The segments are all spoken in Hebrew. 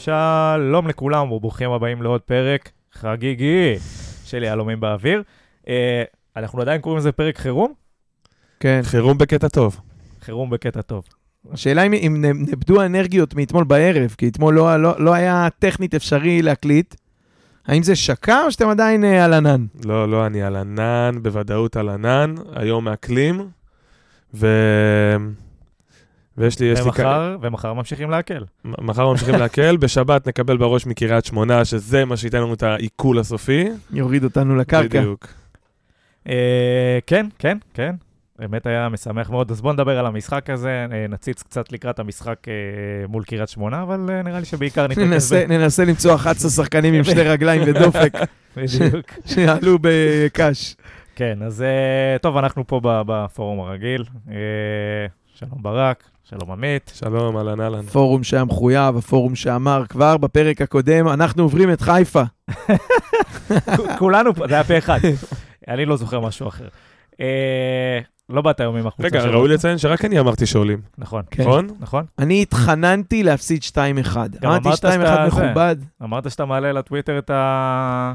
שלום לכולם וברוכים הבאים לעוד פרק חגיגי של יהלומים באוויר. אה, אנחנו עדיין קוראים לזה פרק חירום? כן. חירום בקטע טוב. חירום בקטע טוב. השאלה אם, אם נאבדו האנרגיות מאתמול בערב, כי אתמול לא, לא, לא היה טכנית אפשרי להקליט. האם זה שקע או שאתם עדיין אה, על ענן? לא, לא, אני על ענן, בוודאות על ענן, היום מאקלים, ו... ויש לי, יש לי... ומחר, ומחר ממשיכים להקל. מחר ממשיכים להקל, בשבת נקבל בראש מקריית שמונה, שזה מה שייתן לנו את העיכול הסופי. יוריד אותנו לקרקע. בדיוק. אה, כן, כן, כן. באמת היה משמח מאוד. אז בואו נדבר על המשחק הזה, אה, נציץ קצת לקראת המשחק אה, מול קריית שמונה, אבל אה, נראה לי שבעיקר נתרכז ננסה, ננסה למצוא 11 שחקנים עם שתי רגליים ודופק בדיוק. שיעלו בקש. כן, אז אה, טוב, אנחנו פה בפורום הרגיל. אה, שלום ברק, שלום עמית. שלום, אהלן אהלן. פורום שהיה מחויב, הפורום שאמר כבר בפרק הקודם, אנחנו עוברים את חיפה. כולנו פה, זה היה פה אחד. אני לא זוכר משהו אחר. אה, לא באת היום עם החולצה רגע, שלו. ראוי לציין שרק אני אמרתי שעולים, נכון, כן. נכון? נכון. אני התחננתי להפסיד 2-1. גם אמרתי אמרת 2-1 שאתה- מכובד. אמרת שאתה מעלה לטוויטר את ה...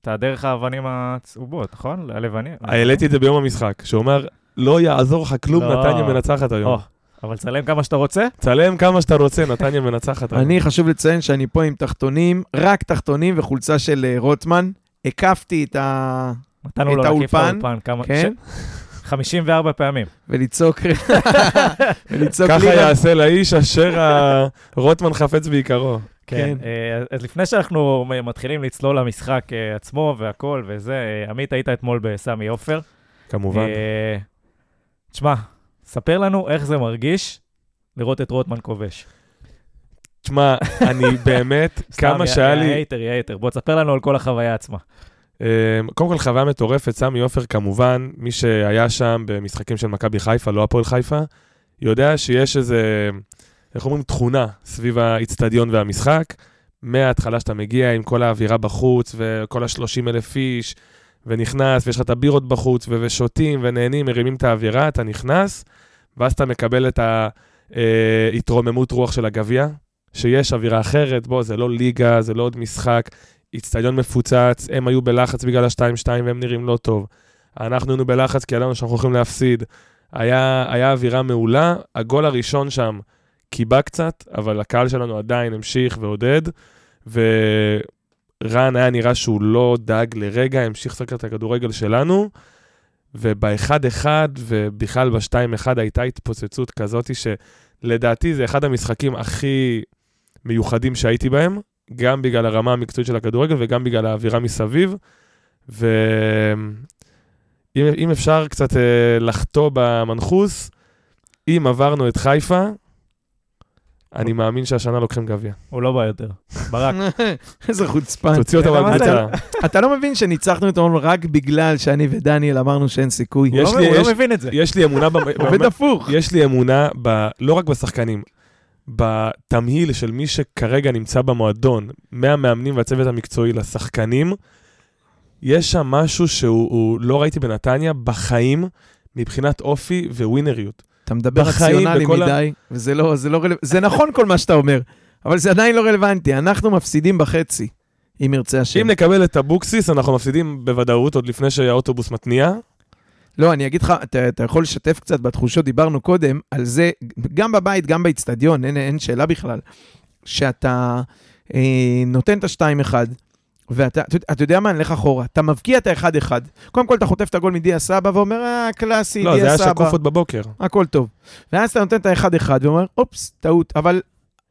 את הדרך האבנים הצהובות, נכון? הלבנים. העליתי את זה ביום המשחק, שהוא אומר, לא יעזור לך כלום, לא. נתניה מנצחת היום. אבל צלם כמה שאתה רוצה. צלם כמה שאתה רוצה, נתניה מנצחת. אני, חשוב לציין שאני פה עם תחתונים, רק תחתונים וחולצה של אה, רוטמן. הקפתי את ה... נתנו לו להקיף את האולפן, האולפן כמה... כן. ש- 54 פעמים. ולצעוק... ולצעוק ככה. יעשה לאיש אשר רוטמן חפץ ביקרו. כן. כן. אה, אז לפני שאנחנו מתחילים לצלול למשחק אה, עצמו והכל וזה, עמית, היית אתמול בסמי עופר. כמובן. תשמע, ספר לנו איך זה מרגיש לראות את רוטמן כובש. תשמע, אני באמת, כמה סתם, שהיה לי... יא hater, יא hater. בוא תספר לנו על כל החוויה עצמה. אה, קודם כל, חוויה מטורפת, סמי עופר כמובן, מי שהיה שם במשחקים של מכבי חיפה, לא הפועל חיפה, יודע שיש איזה, איך אומרים, תכונה סביב האיצטדיון והמשחק. מההתחלה שאתה מגיע עם כל האווירה בחוץ וכל ה-30 אלף איש, ונכנס, ויש לך את הבירות בחוץ, ו- ושותים ונהנים, מרימים את האווירה, אתה נכנס, ואז אתה מקבל את ההתרוממות רוח של הגביע, שיש אווירה אחרת, בוא, זה לא ליגה, זה לא עוד משחק, איצטדיון מפוצץ, הם היו בלחץ בגלל ה-2-2 והם נראים לא טוב. אנחנו היינו בלחץ כי ידענו שאנחנו הולכים להפסיד. היה, היה אווירה מעולה, הגול הראשון שם קיבה קצת, אבל הקהל שלנו עדיין המשיך ועודד, ורן היה נראה שהוא לא דאג לרגע, המשיך לשחק את הכדורגל שלנו, וב-1-1 ובכלל ב-2-1 הייתה התפוצצות כזאת שלדעתי זה אחד המשחקים הכי מיוחדים שהייתי בהם, גם בגלל הרמה המקצועית של הכדורגל וגם בגלל האווירה מסביב. ואם אם אפשר קצת אה, לחטוא במנחוס, אם עברנו את חיפה, אני מאמין שהשנה לוקחים גביע. הוא לא בא יותר. ברק, איזה חוצפן. תוציא אותם מה על זה? קבוצה. אתה לא מבין שניצחנו אתמול רק בגלל שאני ודניאל אמרנו שאין סיכוי. הוא יש לא- לא מבין את זה. יש לי אמונה, עובד הפוך. יש לי אמונה ב, לא רק בשחקנים, בתמהיל של מי שכרגע נמצא במועדון, מהמאמנים והצוות המקצועי לשחקנים, יש שם משהו שהוא הוא, לא ראיתי בנתניה בחיים, מבחינת אופי וווינריות. אתה מדבר רציונלי בכל ה- מדי, וזה לא, זה לא רלוונטי. זה נכון כל מה שאתה אומר, אבל זה עדיין לא רלוונטי. אנחנו מפסידים בחצי, אם ירצה השם. אם נקבל את אבוקסיס, אנחנו מפסידים בוודאות עוד לפני שהאוטובוס מתניע. לא, אני אגיד לך, אתה, אתה יכול לשתף קצת בתחושות, דיברנו קודם, על זה, גם בבית, גם באיצטדיון, אין, אין שאלה בכלל, שאתה אה, נותן את ה-2-1, ואתה, אתה, אתה יודע מה, נלך אחורה, אתה מבקיע את ה-1-1, קודם כל אתה חוטף את הגול מדיה סבא ואומר, אה, קלאסי, לא, זה דיה היה סבא, שקוף עוד בבוקר. הכל טוב. ואז אתה נותן את ה-1-1 ואומר, אופס, טעות, אבל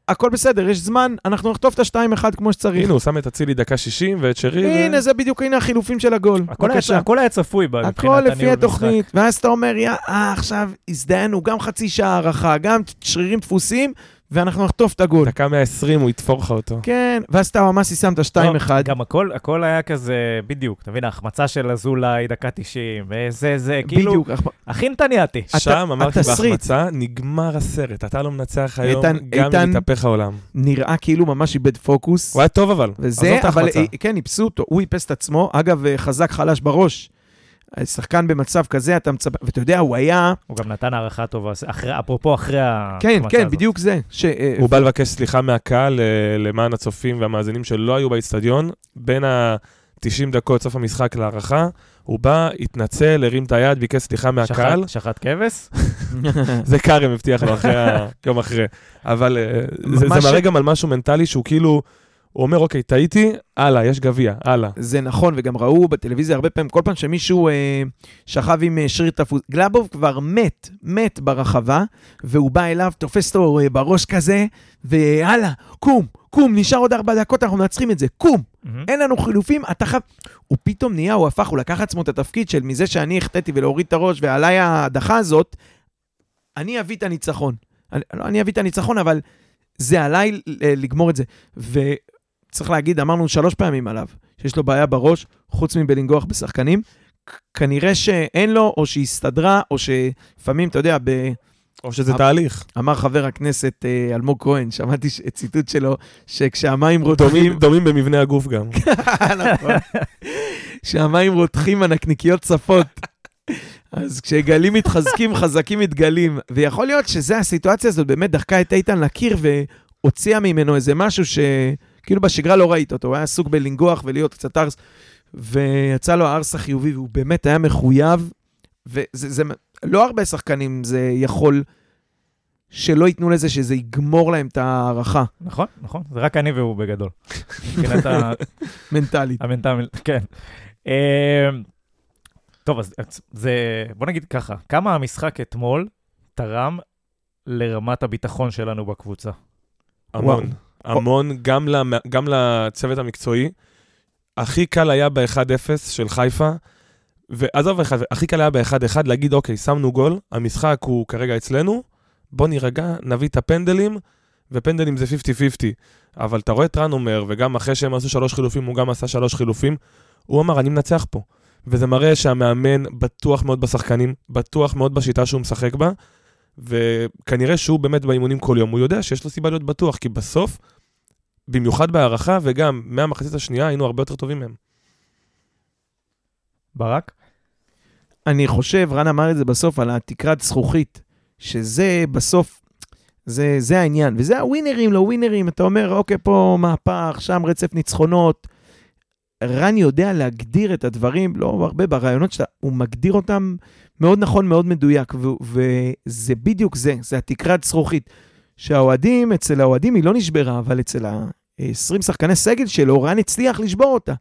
הכל בסדר, יש זמן, אנחנו נחטוף את ה-2-1 כמו שצריך. הנה, הוא שם את אצילי דקה 60 ואת שרי. ו- הנה, זה בדיוק, הנה החילופים של הגול. הכל היה-. הכל היה צפוי ב- מבחינת הכל לפי הניהול התוכנית, ואז אתה אומר, יא, אה, עכשיו הזדהנו, גם חצי שעה הערכה, גם שרירים דפוסים, ואנחנו נחטוף את הגול. דקה 120 הוא יתפור לך אותו. כן, ואז אתה ממש שם את משחק. ה-2-1. לא, גם הכל, הכל היה כזה, בדיוק, אתה מבין, ההחמצה של אזולאי, דקה 90, וזה, זה, כאילו, בדיוק. הכי נתניאתי. שם אמרתי. בהחמצה, נגמר הסרט, אתה לא מנצח היום, איתן- גם איתן- אם יתהפך העולם. נראה כאילו ממש איבד פוקוס. הוא היה טוב אבל, וזה, עזוב את אבל ההחמצה. אה, כן, איפסו אותו, הוא איפס את עצמו, אגב, אה, חזק חלש בראש. שחקן במצב כזה, אתה מצפה, ואתה יודע, הוא היה... הוא גם נתן הערכה טובה, אחרי, אפרופו אחרי כן, ההחמצה כן, הזאת. בדיוק זה. ש... אה, הוא בא לבקש סליחה מהקהל אה, למען הצופים והמאזינים שלא היו באיצטדיון. בין ה-90 דקות, סוף המשחק להערכה, הוא בא, התנצל, הרים את היד, ביקש סליחה מהקהל. שחט, שחט כבש? זה כרם הבטיח לו אחרי ה... יום אחרי. אבל אה, זה, זה מראה ש- גם על משהו מנטלי שהוא כאילו, הוא אומר, אוקיי, טעיתי, הלאה, יש גביע, הלאה. זה נכון, וגם ראו בטלוויזיה הרבה פעמים, כל פעם שמישהו אה, שכב עם אה, שריר תפוס, גלאבוב כבר מת, מת ברחבה, והוא בא אליו, תופס אותו אה, בראש כזה, והלאה, קום, קום, נשאר עוד ארבע דקות, אנחנו מנצחים את זה, קום, מהמם. אין לנו חילופים, אתה חייב... הוא פתאום נהיה, הוא הפך, הוא לקח עצמו את התפקיד של מזה שאני החטאתי ולהוריד את הראש, ועליי ההדחה הזאת, אני אביא את הניצחון. אני, לא, אני אביא את הניצחון, אבל זה עליי אה, לגמור את זה. וצריך להגיד, אמרנו שלוש פעמים עליו, שיש לו בעיה בראש, חוץ מבלנגוח בשחקנים. כנראה שאין לו, או שהסתדרה, או שלפעמים, אתה יודע, ב... או שזה אבל- תהליך. אמר חבר הכנסת אה, אלמוג כהן, שמעתי ש- ציטוט שלו, שכשהמים רותחים... דומים, דומים במבנה הגוף גם. נכון. כשהמים רותחים, הנקניקיות צפות. אז כשגלים מתחזקים, חזקים מתגלים. ויכול להיות שזה, הסיטואציה הזאת באמת דחקה את איתן לקיר והוציאה ממנו איזה משהו שכאילו בשגרה לא ראית אותו. הוא היה עסוק בלנגוח ולהיות קצת ארס, ויצא לו הארס החיובי, והוא באמת היה מחויב. וזה זה, לא הרבה שחקנים זה יכול שלא ייתנו לזה שזה יגמור להם את ההערכה נכון, נכון, זה רק אני והוא בגדול. מבחינת ה- מנטלית. המנטל, כן. אה, טוב, אז אז זה, בוא נגיד ככה, כמה המשחק אתמול תרם לרמת הביטחון שלנו בקבוצה? המון. המון, גם, למ... גם לצוות המקצועי. הכי קל היה ב-1-0 של חיפה, ועזוב, הכי קל היה ב-1-1 להגיד, אוקיי, שמנו גול, המשחק הוא כרגע אצלנו, בוא נירגע, נביא את הפנדלים, ופנדלים זה 50-50. אבל אתה רואה את רן אומר, וגם אחרי שהם עשו שלוש חילופים, הוא גם עשה שלוש חילופים, הוא אמר, אני מנצח פה. וזה מראה שהמאמן בטוח מאוד בשחקנים, בטוח מאוד בשיטה שהוא משחק בה, וכנראה שהוא באמת באימונים כל יום, הוא יודע שיש לו סיבה להיות בטוח, כי בסוף, במיוחד בהערכה, וגם מהמחצית השנייה, היינו הרבה יותר טובים מהם. ברק? אני חושב, רן אמר את זה בסוף, על התקרת זכוכית, שזה בסוף, זה, זה העניין. וזה הווינרים, לא ווינרים, אתה אומר, אוקיי, פה מהפך, שם רצף ניצחונות. רן יודע להגדיר את הדברים, לא הרבה ברעיונות שאתה, הוא מגדיר אותם מאוד נכון, מאוד מדויק, ו- וזה בדיוק זה, זה התקרת זכוכית. שהאוהדים, אצל האוהדים היא לא נשברה, אבל אצל ה-20 שחקני סגל שלו, רן הצליח לשבור אותה.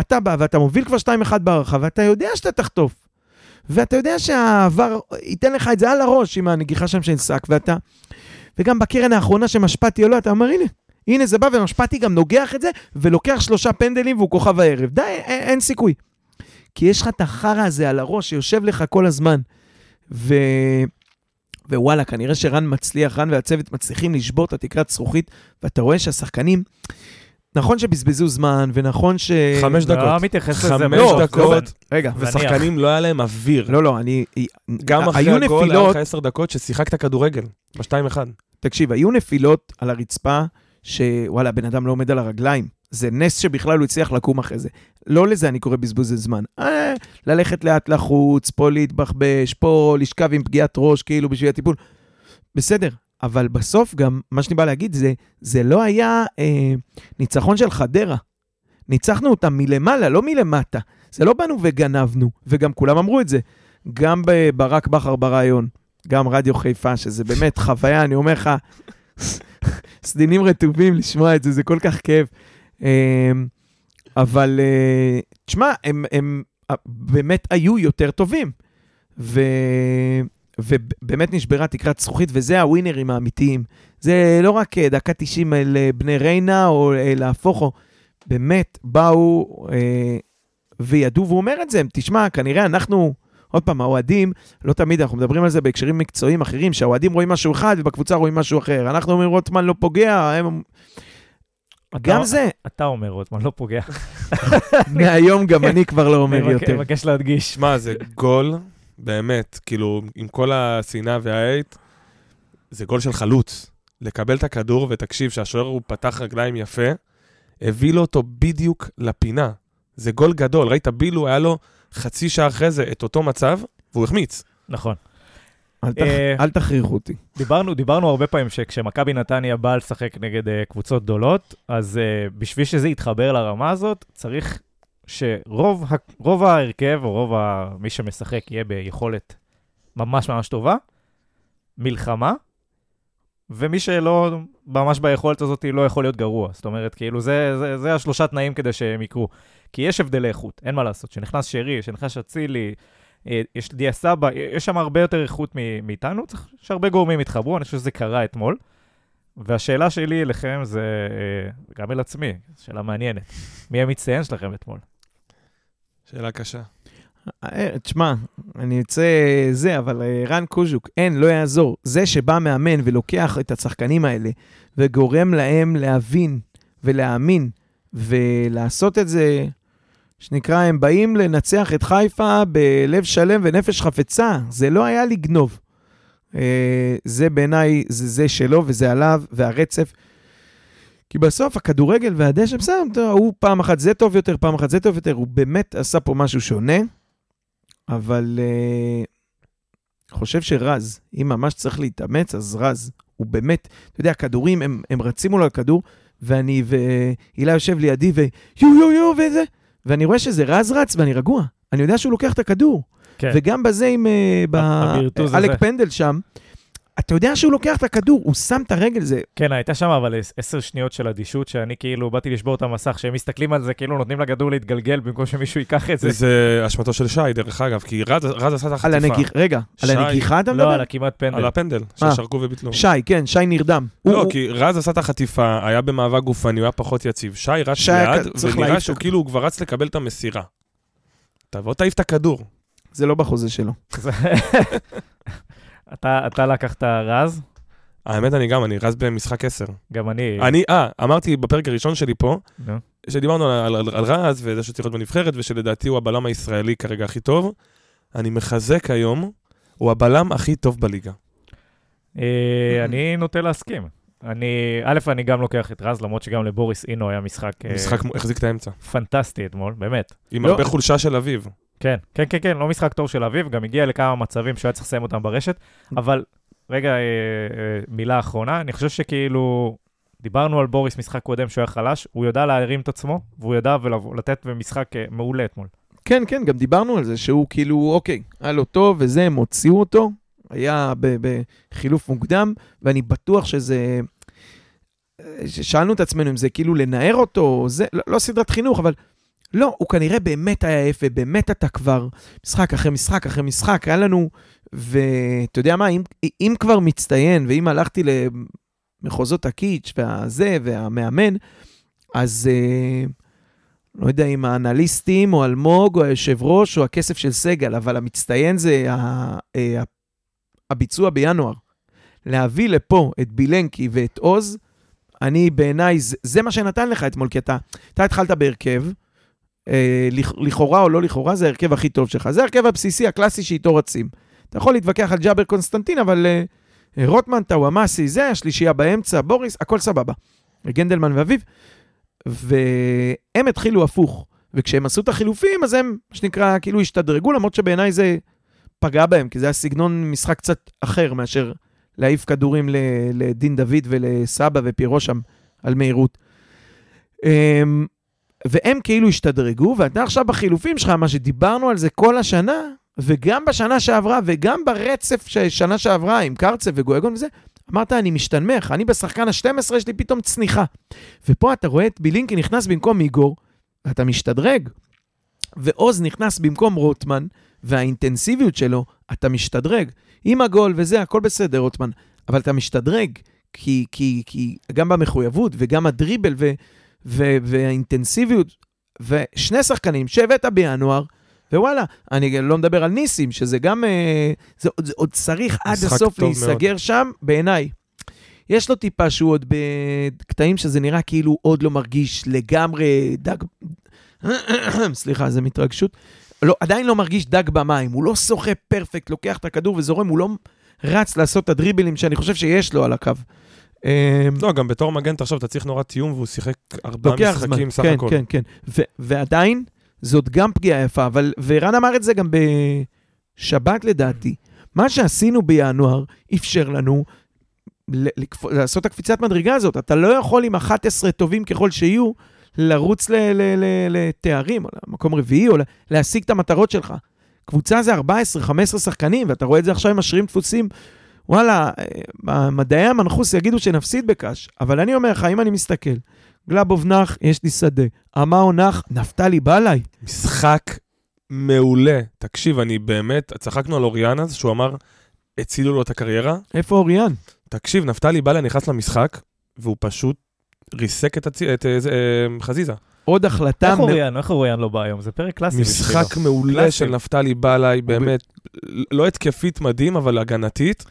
אתה בא ואתה מוביל כבר 2-1 בהערכה, ואתה יודע שאתה תחטוף. ואתה יודע שהעבר ייתן לך את זה על הראש עם הנגיחה שם של שק, ואתה... וגם בקרן האחרונה שמשפטי עולה, אתה אומר, הנה, הנה זה בא ומשפטי גם נוגח את זה, ולוקח שלושה פנדלים והוא כוכב הערב. די, אין, אין סיכוי. כי יש לך את החרא הזה על הראש שיושב לך כל הזמן. ו... ווואלה, כנראה שרן מצליח, רן והצוות מצליחים לשבור את התקרת זכוכית, ואתה רואה שהשחקנים, נכון שבזבזו זמן, ונכון ש... חמש לא דקות. מתייחס לזה. חמש דקות. זה- רגע, ושחקנים לא היה להם אוויר. לא, לא, אני... גם אחרי היו הגול, היה לך עשר דקות ששיחקת כדורגל, ב-2-1. תקשיב, היו נפילות על הרצפה, שוואלה, הבן אדם לא עומד על הרגליים. זה נס שבכלל הוא הצליח לקום אחרי זה. לא לזה אני קורא בזבוז זמן. אה, ללכת לאט לחוץ, פה להתבחבש, פה לשכב עם פגיעת ראש, כאילו בשביל הטיפול. בסדר, אבל בסוף גם, מה שאני בא להגיד זה, זה לא היה אה, ניצחון של חדרה. ניצחנו אותם מלמעלה, לא מלמטה. זה לא באנו וגנבנו, וגם כולם אמרו את זה. גם בברק בכר בריאיון, גם רדיו חיפה, שזה באמת חוויה, אני אומר לך, סדינים רטובים לשמוע את זה, זה כל כך כיף. אמ, אבל אה, תשמע, הם, הם אה, באמת היו יותר טובים. ו... ובאמת נשברה תקרת זכוכית, וזה הווינרים האמיתיים. זה לא רק אה, דקה 90 אל בני ריינה או להפוך, או באמת באו אה, וידעו, והוא אומר את זה, תשמע, כנראה אנחנו, עוד פעם, האוהדים, לא תמיד, אנחנו מדברים על זה בהקשרים מקצועיים אחרים, שהאוהדים רואים משהו אחד ובקבוצה רואים משהו אחר. אנחנו אומרים, רוטמן לא פוגע, הם... גם זה, אתה אומר, רוטמן, לא פוגע. מהיום גם אני כבר לא אומר אני יותר. מבקש להדגיש. שמע, זה גול, באמת, כאילו, עם כל השנאה וההייט, זה גול של חלוץ. לקבל את הכדור, ותקשיב, שהשוער הוא פתח רגליים יפה, הביא לו אותו בדיוק לפינה. זה גול גדול, ראית בילו, היה לו חצי שעה אחרי זה את אותו מצב, והוא החמיץ. נכון. אל תכ- אה, אל תכריחו אותי. דיברנו, דיברנו הרבה פעמים שכשמכבי נתניה באה לשחק נגד uh, קבוצות גדולות, אז uh, בשביל שזה יתחבר לרמה הזאת, צריך שרוב רוב ההרכב, או רוב ה- מי שמשחק, יהיה ביכולת ממש ממש טובה, מלחמה, ומי שלא ממש ביכולת הזאת לא יכול להיות גרוע. זאת אומרת, כאילו, זה, זה, זה השלושה תנאים כדי שהם יקרו. כי יש הבדלי איכות, אין מה לעשות. שנכנס שרי, שנכנס אצילי, יש דיה סבא, יש שם הרבה יותר איכות מאיתנו, צריך שהרבה גורמים יתחברו, אני חושב שזה קרה אתמול. והשאלה שלי אליכם זה, אה, גם אל עצמי, שאלה מעניינת. מי המצטיין שלכם אתמול? שאלה קשה. אה, תשמע, אני יוצא זה, אבל אה, רן קוז'וק, אין, לא יעזור. זה שבא מאמן ולוקח את השחקנים האלה וגורם להם להבין ולהאמין ולעשות את זה, שנקרא, הם באים לנצח את חיפה בלב שלם ונפש חפצה. זה לא היה לגנוב. אה, זה בעיניי, זה, זה שלו וזה עליו, והרצף. כי בסוף הכדורגל והדשא, בסדר, הוא פעם אחת זה טוב יותר, פעם אחת זה טוב יותר, הוא באמת עשה פה משהו שונה, אבל uh, חושב שרז, אם ממש צריך להתאמץ, אז רז, הוא באמת, אתה יודע, הכדורים, הם, הם רצים מול הכדור, ואני והילה יושב לידי, ויו יו יו וזה, ואני רואה שזה רז רץ ואני רגוע. אני יודע שהוא לוקח את הכדור. כן. וגם בזה עם הבירטוז אלק. פנדל שם, אתה יודע שהוא לוקח את הכדור, הוא שם את הרגל, זה כן, הייתה שם אבל עש- עשר שניות של אדישות, שאני כאילו באתי לשבור את המסך, שהם מסתכלים על זה, כאילו נותנים לכדור להתגלגל במקום שמישהו ייקח את זה. זה אשמתו של שי, דרך אגב, כי רז רז עשה את על החטיפה. הנגיח, רגע, על שי- הנגיחה אתה מדבר? לא, על הכמעט פנדל. על הפנדל, אה. ששרקו וביטלו. שי, כן, שי נרדם. לא, הוא- כי רז עשה את החטיפה, היה במאבק גופני, הוא היה פחות יציב. שי רץ שי ליד, ונראה שהוא כאילו הוא כבר רץ לקבל את המסירה. תבוא תעיף את הכדור. זה לא בחוזה שלו. אתה אתה לקחת רז, האמת, אני גם, אני רז במשחק 10. גם אני. אני, אה, אמרתי בפרק הראשון שלי פה, נו. שדיברנו על, על, על רז וזה שצריך להיות בנבחרת, ושלדעתי הוא הבלם הישראלי כרגע הכי טוב. אני מחזק היום, הוא הבלם הכי טוב בליגה. אה, אני נוטה להסכים. אני, א', אני גם לוקח את רז, למרות שגם לבוריס אינו היה משחק אה, משחק החזיק את האמצע. פנטסטי אתמול, באמת. עם לא. הרבה חולשה של אביב. כן, כן, כן, כן, לא משחק טוב של אביב, גם הגיע לכמה מצבים שהוא היה צריך לסיים אותם ברשת, אבל רגע, אה, אה, מילה אחרונה, אני חושב שכאילו, דיברנו על בוריס משחק קודם שהוא היה חלש, הוא ידע להרים את עצמו, והוא ולבוא- לתת במשחק אה, מעולה אתמול. כן, כן, גם דיברנו על זה, שהוא כאילו, אוקיי, היה לו טוב וזה, הם הוציאו אותו, היה בחילוף מוקדם, ואני בטוח שזה... שאלנו את עצמנו אם זה כאילו לנער אותו, או זה, לא, לא סדרת חינוך, אבל לא, הוא כנראה באמת היה עייף, ובאמת אתה כבר משחק אחרי משחק אחרי משחק, היה לנו, ואתה יודע מה, אם, אם כבר מצטיין, ואם הלכתי למחוזות הקיץ' והזה, והמאמן, אז אה, לא יודע אם האנליסטים, או אלמוג, או היושב ראש, או הכסף של סגל, אבל המצטיין זה ה, אה, הביצוע בינואר. להביא לפה את בילנקי ואת עוז, אני בעיניי, זה, זה מה שנתן לך אתמול, כי אתה, אתה התחלת בהרכב, אה, לכ- לכאורה או לא לכאורה, זה ההרכב הכי טוב שלך. זה ההרכב הבסיסי, הקלאסי שאיתו רצים. אתה יכול להתווכח על ג'אבר קונסטנטין, אבל אה, אה, רוטמן, טוואמאסי, זה השלישייה באמצע, בוריס, הכל סבבה. גנדלמן ואביב, והם התחילו הפוך. וכשהם עשו את החילופים, אז הם, מה שנקרא, כאילו השתדרגו, למרות שבעיניי זה פגע בהם, כי זה היה סגנון משחק קצת אחר מאשר להעיף כדורים לדין דוד ולסבא ופיירו שם על מהירות. והם כאילו השתדרגו, ואתה עכשיו בחילופים שלך, מה שדיברנו על זה כל השנה, וגם בשנה שעברה, וגם ברצף של שנה שעברה עם קרצב וגויגון וזה, אמרת, אני משתנמך, אני בשחקן ה-12, יש לי פתאום צניחה. ופה אתה רואה את בילינקי נכנס במקום איגור, ואתה משתדרג. ועוז נכנס במקום רוטמן, והאינטנסיביות שלו, אתה משתדרג. עם הגול וזה, הכל בסדר, רוטמן, אבל אתה משתדרג, כי, כי, כי גם במחויבות וגם הדריבל ו, ו, והאינטנסיביות, ושני שחקנים שהבאת בינואר, ווואלה, אני לא מדבר על ניסים, שזה גם, אה, זה, זה עוד צריך עד הסוף להיסגר שם, בעיניי. יש לו טיפה שהוא עוד בקטעים שזה נראה כאילו עוד לא מרגיש לגמרי דג... סליחה, זה מתרגשות. לא, עדיין לא מרגיש דג במים, הוא לא שוחה פרפקט, לוקח את הכדור וזורם, הוא לא רץ לעשות את הדריבלים שאני חושב שיש לו על הקו. אמ, לא, גם בתור מגן, תחשוב, אתה צריך נורא תיאום, והוא שיחק ארבעה משחקים סך כן, הכל. כן, כן. ו- ועדיין, זאת גם פגיעה יפה, אבל, ורן אמר את זה גם בשבת לדעתי. מה שעשינו בינואר אפשר לנו לקפ- לעשות את הקפיצת מדרגה הזאת. אתה לא יכול עם 11 טובים ככל שיהיו, לרוץ ל- ל- ל- לתארים, או למקום רביעי, או להשיג את המטרות שלך. קבוצה זה 14-15 שחקנים, ואתה רואה את זה עכשיו עם השרירים דפוסים. וואלה, אה, מדעי המנחוס יגידו שנפסיד בקאש, אבל אני אומר לך, אם אני מסתכל, גלאבוב נח, יש לי שדה. אמאו נח, נפתלי בא אליי. משחק מעולה. תקשיב, אני באמת, צחקנו על אוריאן אז, שהוא אמר, הצילו לו את הקריירה. איפה אוריאן? תקשיב, נפתלי בלה נכנס למשחק, והוא פשוט ריסק את, הצי... את אה, אה, חזיזה. עוד החלטה... איך מ- אוריאן, איך אוריאן לא בא היום? זה פרק קלאסי. משחק מעולה קלאסי. של נפתלי בלעי, באמת, לא התקפית מדהים, אבל הגנתית.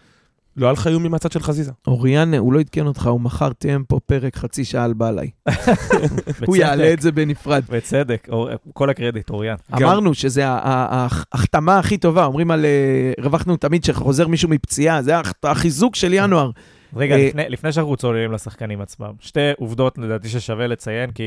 לא היה לך איומים מהצד של חזיזה. אוריאן, הוא לא עדכן אותך, הוא מחר תיאם פה פרק חצי שעה על בא אליי. הוא יעלה את זה בנפרד. בצדק, כל הקרדיט, אוריאן. אמרנו ה- ההחתמה הכי טובה, אומרים על... אה, רווחנו תמיד שחוזר מישהו מפציעה, זה הח- החיזוק של ינואר. רגע, אה, לפני- לפני שאנחנו צוללים לשחקנים עצמם, שתי עובדות לדעתי ששווה לציין, כי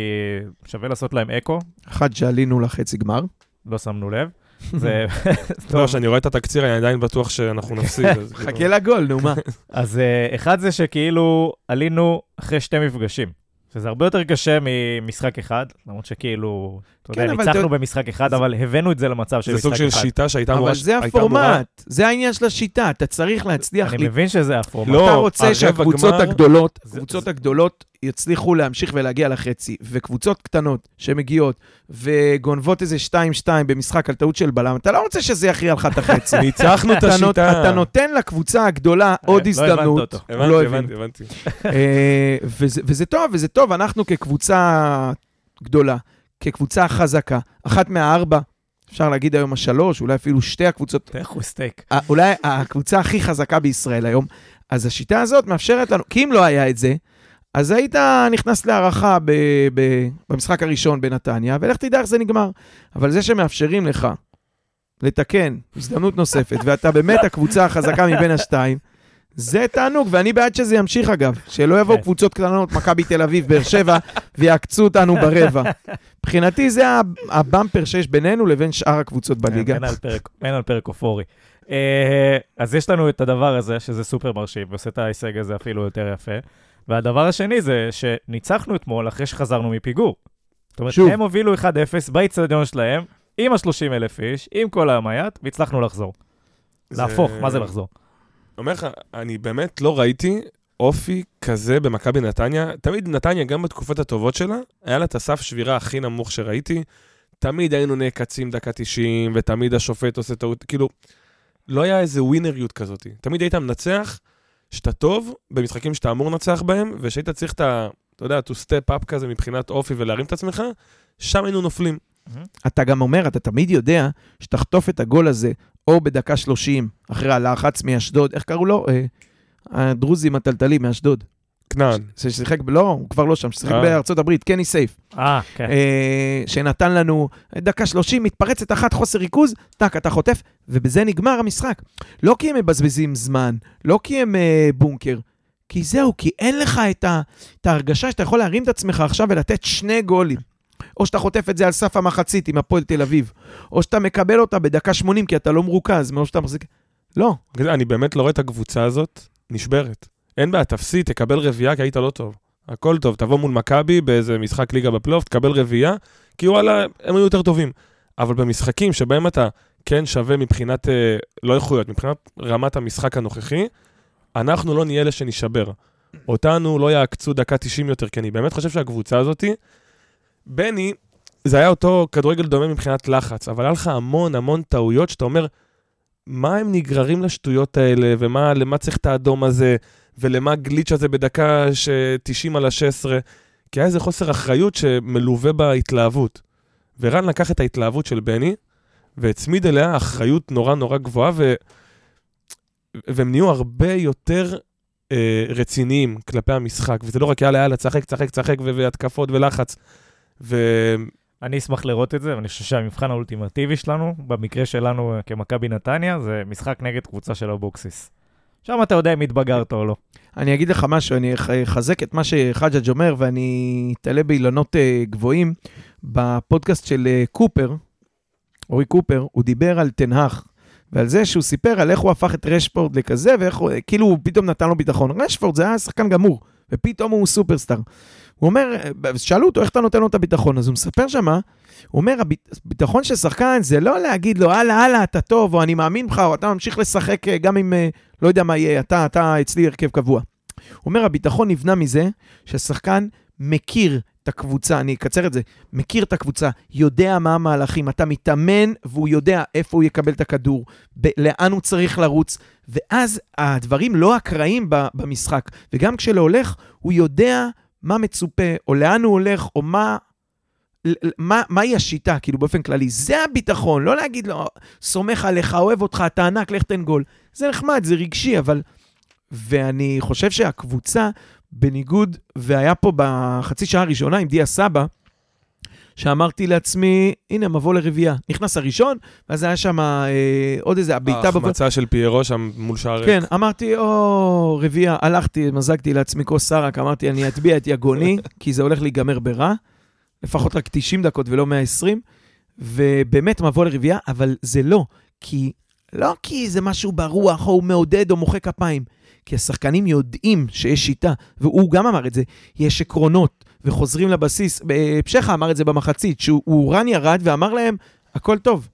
שווה לעשות להם אקו, אחד שעלינו לחצי גמר. לא שמנו לב. זה... לא, כשאני רואה את התקציר, אני עדיין בטוח שאנחנו נפסיד. כאילו- חכה לגול, נו מה. אז אה, אחד זה שכאילו עלינו אחרי שתי מפגשים, שזה הרבה יותר קשה ממשחק אחד, למרות שכאילו, אתה כן, יודע, אבל ניצחנו במשחק אחד, אבל הבאנו את זה למצב של זה סוג משחק של אחד. שיטה שהייתה אמורה... אבל זה הפורמט, זה העניין של השיטה, אתה צריך להצליח. אני מבין שזה הפורמט. לא, אתה רוצה הרבע שהקבוצות הגדולות, הקבוצות הגדולות יצליחו להמשיך ולהגיע לחצי, וקבוצות קטנות שמגיעות וגונבות איזה 2-2 במשחק על טעות של בלם, אתה לא רוצה שזה יכריע לך את החצי. ניצחנו את השיטה. אתה נותן לקבוצה הגדולה עוד לא הזדמנות. אותו. הוא הבנתי, לא הבין. הבנתי, הבנתי. אה, וזה, וזה טוב, וזה טוב, אנחנו כקבוצה גדולה, כקבוצה חזקה, אחת מהארבע, אפשר להגיד היום השלוש, אולי אפילו שתי הקבוצות, תכו סטייק. אה, אולי הקבוצה הכי חזקה בישראל היום, אז השיטה הזאת מאפשרת לנו, כי אם לא היה את זה, אז היית נכנס להערכה ב, ב, במשחק הראשון בנתניה, ולך תדע איך זה נגמר. אבל זה שמאפשרים לך לתקן הזדמנות נוספת, ואתה באמת הקבוצה החזקה מבין השתיים, זה תענוג, ואני בעד שזה ימשיך אגב, שלא יבואו כן. קבוצות קטנות, מכבי תל אביב, באר שבע, ויעקצו אותנו ברבע. מבחינתי זה הבמפר שיש בינינו לבין שאר הקבוצות בליגה. אין על פרק- אין על פרק אופורי. אה, אז יש לנו את הדבר הזה, שזה סופר מרשים, ועושה את ההישג הזה אפילו יותר יפה. והדבר השני זה שניצחנו אתמול אחרי שחזרנו מפיגור. זאת אומרת, שוב. הם הובילו 1-0 באיצטדיון שלהם, עם ה-30 אלף איש, עם כל המייט, והצלחנו לחזור. להפוך, מה זה לחזור? אומר לך, אני באמת לא ראיתי אופי כזה במכבי נתניה. תמיד נתניה, גם בתקופות הטובות שלה, היה לה את הסף שבירה הכי נמוך שראיתי. תמיד היינו נעקצים דקה 90, ותמיד השופט עושה טעות, כאילו, לא היה איזה ווינריות כזאת. תמיד היית מנצח, שאתה טוב במשחקים שאתה אמור לנצח בהם, ושהיית צריך את ה... אתה יודע, to step up כזה מבחינת אופי ולהרים את עצמך, שם היינו נופלים. אתה גם אומר, אתה תמיד יודע שתחטוף את הגול הזה, או בדקה 30, אחרי הלחץ מאשדוד, איך קראו לו? אה, הדרוזי עם הטלטלי מאשדוד. כנען. ששיחק, לא, הוא כבר לא שם, ששיחק אה. בארצות הברית, קני סייף. אה, כן. אה, שנתן לנו דקה 30, מתפרצת אחת, חוסר ריכוז, טאק, אתה חוטף, ובזה נגמר המשחק. לא כי הם מבזבזים זמן, לא כי הם אה, בונקר, כי זהו, כי אין לך את, ה, את ההרגשה שאתה יכול להרים את עצמך עכשיו ולתת שני גולים. או שאתה חוטף את זה על סף המחצית עם הפועל תל אביב, או שאתה מקבל אותה בדקה 80 כי אתה לא מרוכז, או שאתה מחזיק... לא, אני באמת לא רואה את הקבוצה הזאת נשברת. אין בעיה, תפסיד, תקבל רביעייה כי היית לא טוב. הכל טוב, תבוא מול מכבי באיזה משחק ליגה בפלייאוף, תקבל רביעייה, כי וואלה, הם היו יותר טובים. אבל במשחקים שבהם אתה כן שווה מבחינת, אה, לא איכויות, מבחינת רמת המשחק הנוכחי, אנחנו לא נהיה אלה שנשבר. אותנו לא יעקצו דקה 90 יותר, כי אני באמת חושב שהקבוצה הזאתי, בני, זה היה אותו כדורגל דומה מבחינת לחץ, אבל היה לך המון המון טעויות שאתה אומר, מה הם נגררים לשטויות האלה, ומה, למה צריך את האדום הזה, ולמה הגליץ' הזה בדקה ש- 90 על ה-16, כי היה איזה חוסר אחריות שמלווה בהתלהבות. ורן לקח את ההתלהבות של בני, והצמיד אליה אחריות נורא נורא גבוהה, ו... והם נהיו הרבה יותר אה, רציניים כלפי המשחק, וזה לא רק יאללה, יאללה, צחק, צחק, צחק, ו- והתקפות ולחץ. ו... אני אשמח לראות את זה, ואני חושב שהמבחן האולטימטיבי שלנו, במקרה שלנו כמכבי נתניה, זה משחק נגד קבוצה של אבוקסיס. שם אתה יודע אם התבגרת או לא. אני אגיד לך משהו, אני אח- אחזק את מה שחג'ג' אומר, ואני אתעלה באילנות אה, גבוהים. בפודקאסט של אה, קופר, אורי קופר, הוא דיבר על תנהך, ועל זה שהוא סיפר על איך הוא הפך את רשפורד לכזה, ואיך הוא, כאילו הוא פתאום נתן לו ביטחון. רשפורד זה היה שחקן גמור, ופתאום הוא סופרסטאר. הוא אומר, שאלו אותו, איך אתה נותן לו את הביטחון? אז הוא מספר שמה, הוא אומר, הביטחון של שחקן זה לא להגיד לו, הלאה, הלאה, אתה טוב, או אני מאמין בך, או אתה ממשיך לשחק אה, גם אם, אה, לא יודע מה יהיה, אתה, אתה אצלי הרכב קבוע. הוא אומר, הביטחון נבנה מזה שהשחקן מכיר את הקבוצה, אני אקצר את זה, מכיר את הקבוצה, יודע מה המהלכים, אתה מתאמן והוא יודע איפה הוא יקבל את הכדור, ב- לאן הוא צריך לרוץ, ואז הדברים לא אקראיים במשחק, וגם כשלא הולך, הוא יודע מה מצופה, או לאן הוא הולך, או מה... מה, מהי השיטה, כאילו, באופן כללי? זה הביטחון, לא להגיד לו, סומך עליך, אוהב אותך, אתה ענק, לך תן גול. זה נחמד, זה רגשי, אבל... ואני חושב שהקבוצה, בניגוד, והיה פה בחצי שעה הראשונה עם דיה סבא, שאמרתי לעצמי, הנה, מבוא לרביעייה. נכנס הראשון, ואז היה שם אה, עוד איזה הבעיטה... ההחמצה של פיירו שם מול שער ריק. כן, אמרתי, או, רביעייה, הלכתי, מזגתי לעצמי כוס סרק, אמרתי, אני אטביע את יגוני, כי זה הולך להיגמר ברע. לפחות רק 90 דקות ולא 120, ובאמת מבוא לרביעייה, אבל זה לא, כי... לא כי זה משהו ברוח, או הוא מעודד או מוחא כפיים, כי השחקנים יודעים שיש שיטה, והוא גם אמר את זה, יש עקרונות, וחוזרים לבסיס. פשחה אמר את זה במחצית, שהוא רן ירד ואמר להם, הכל טוב.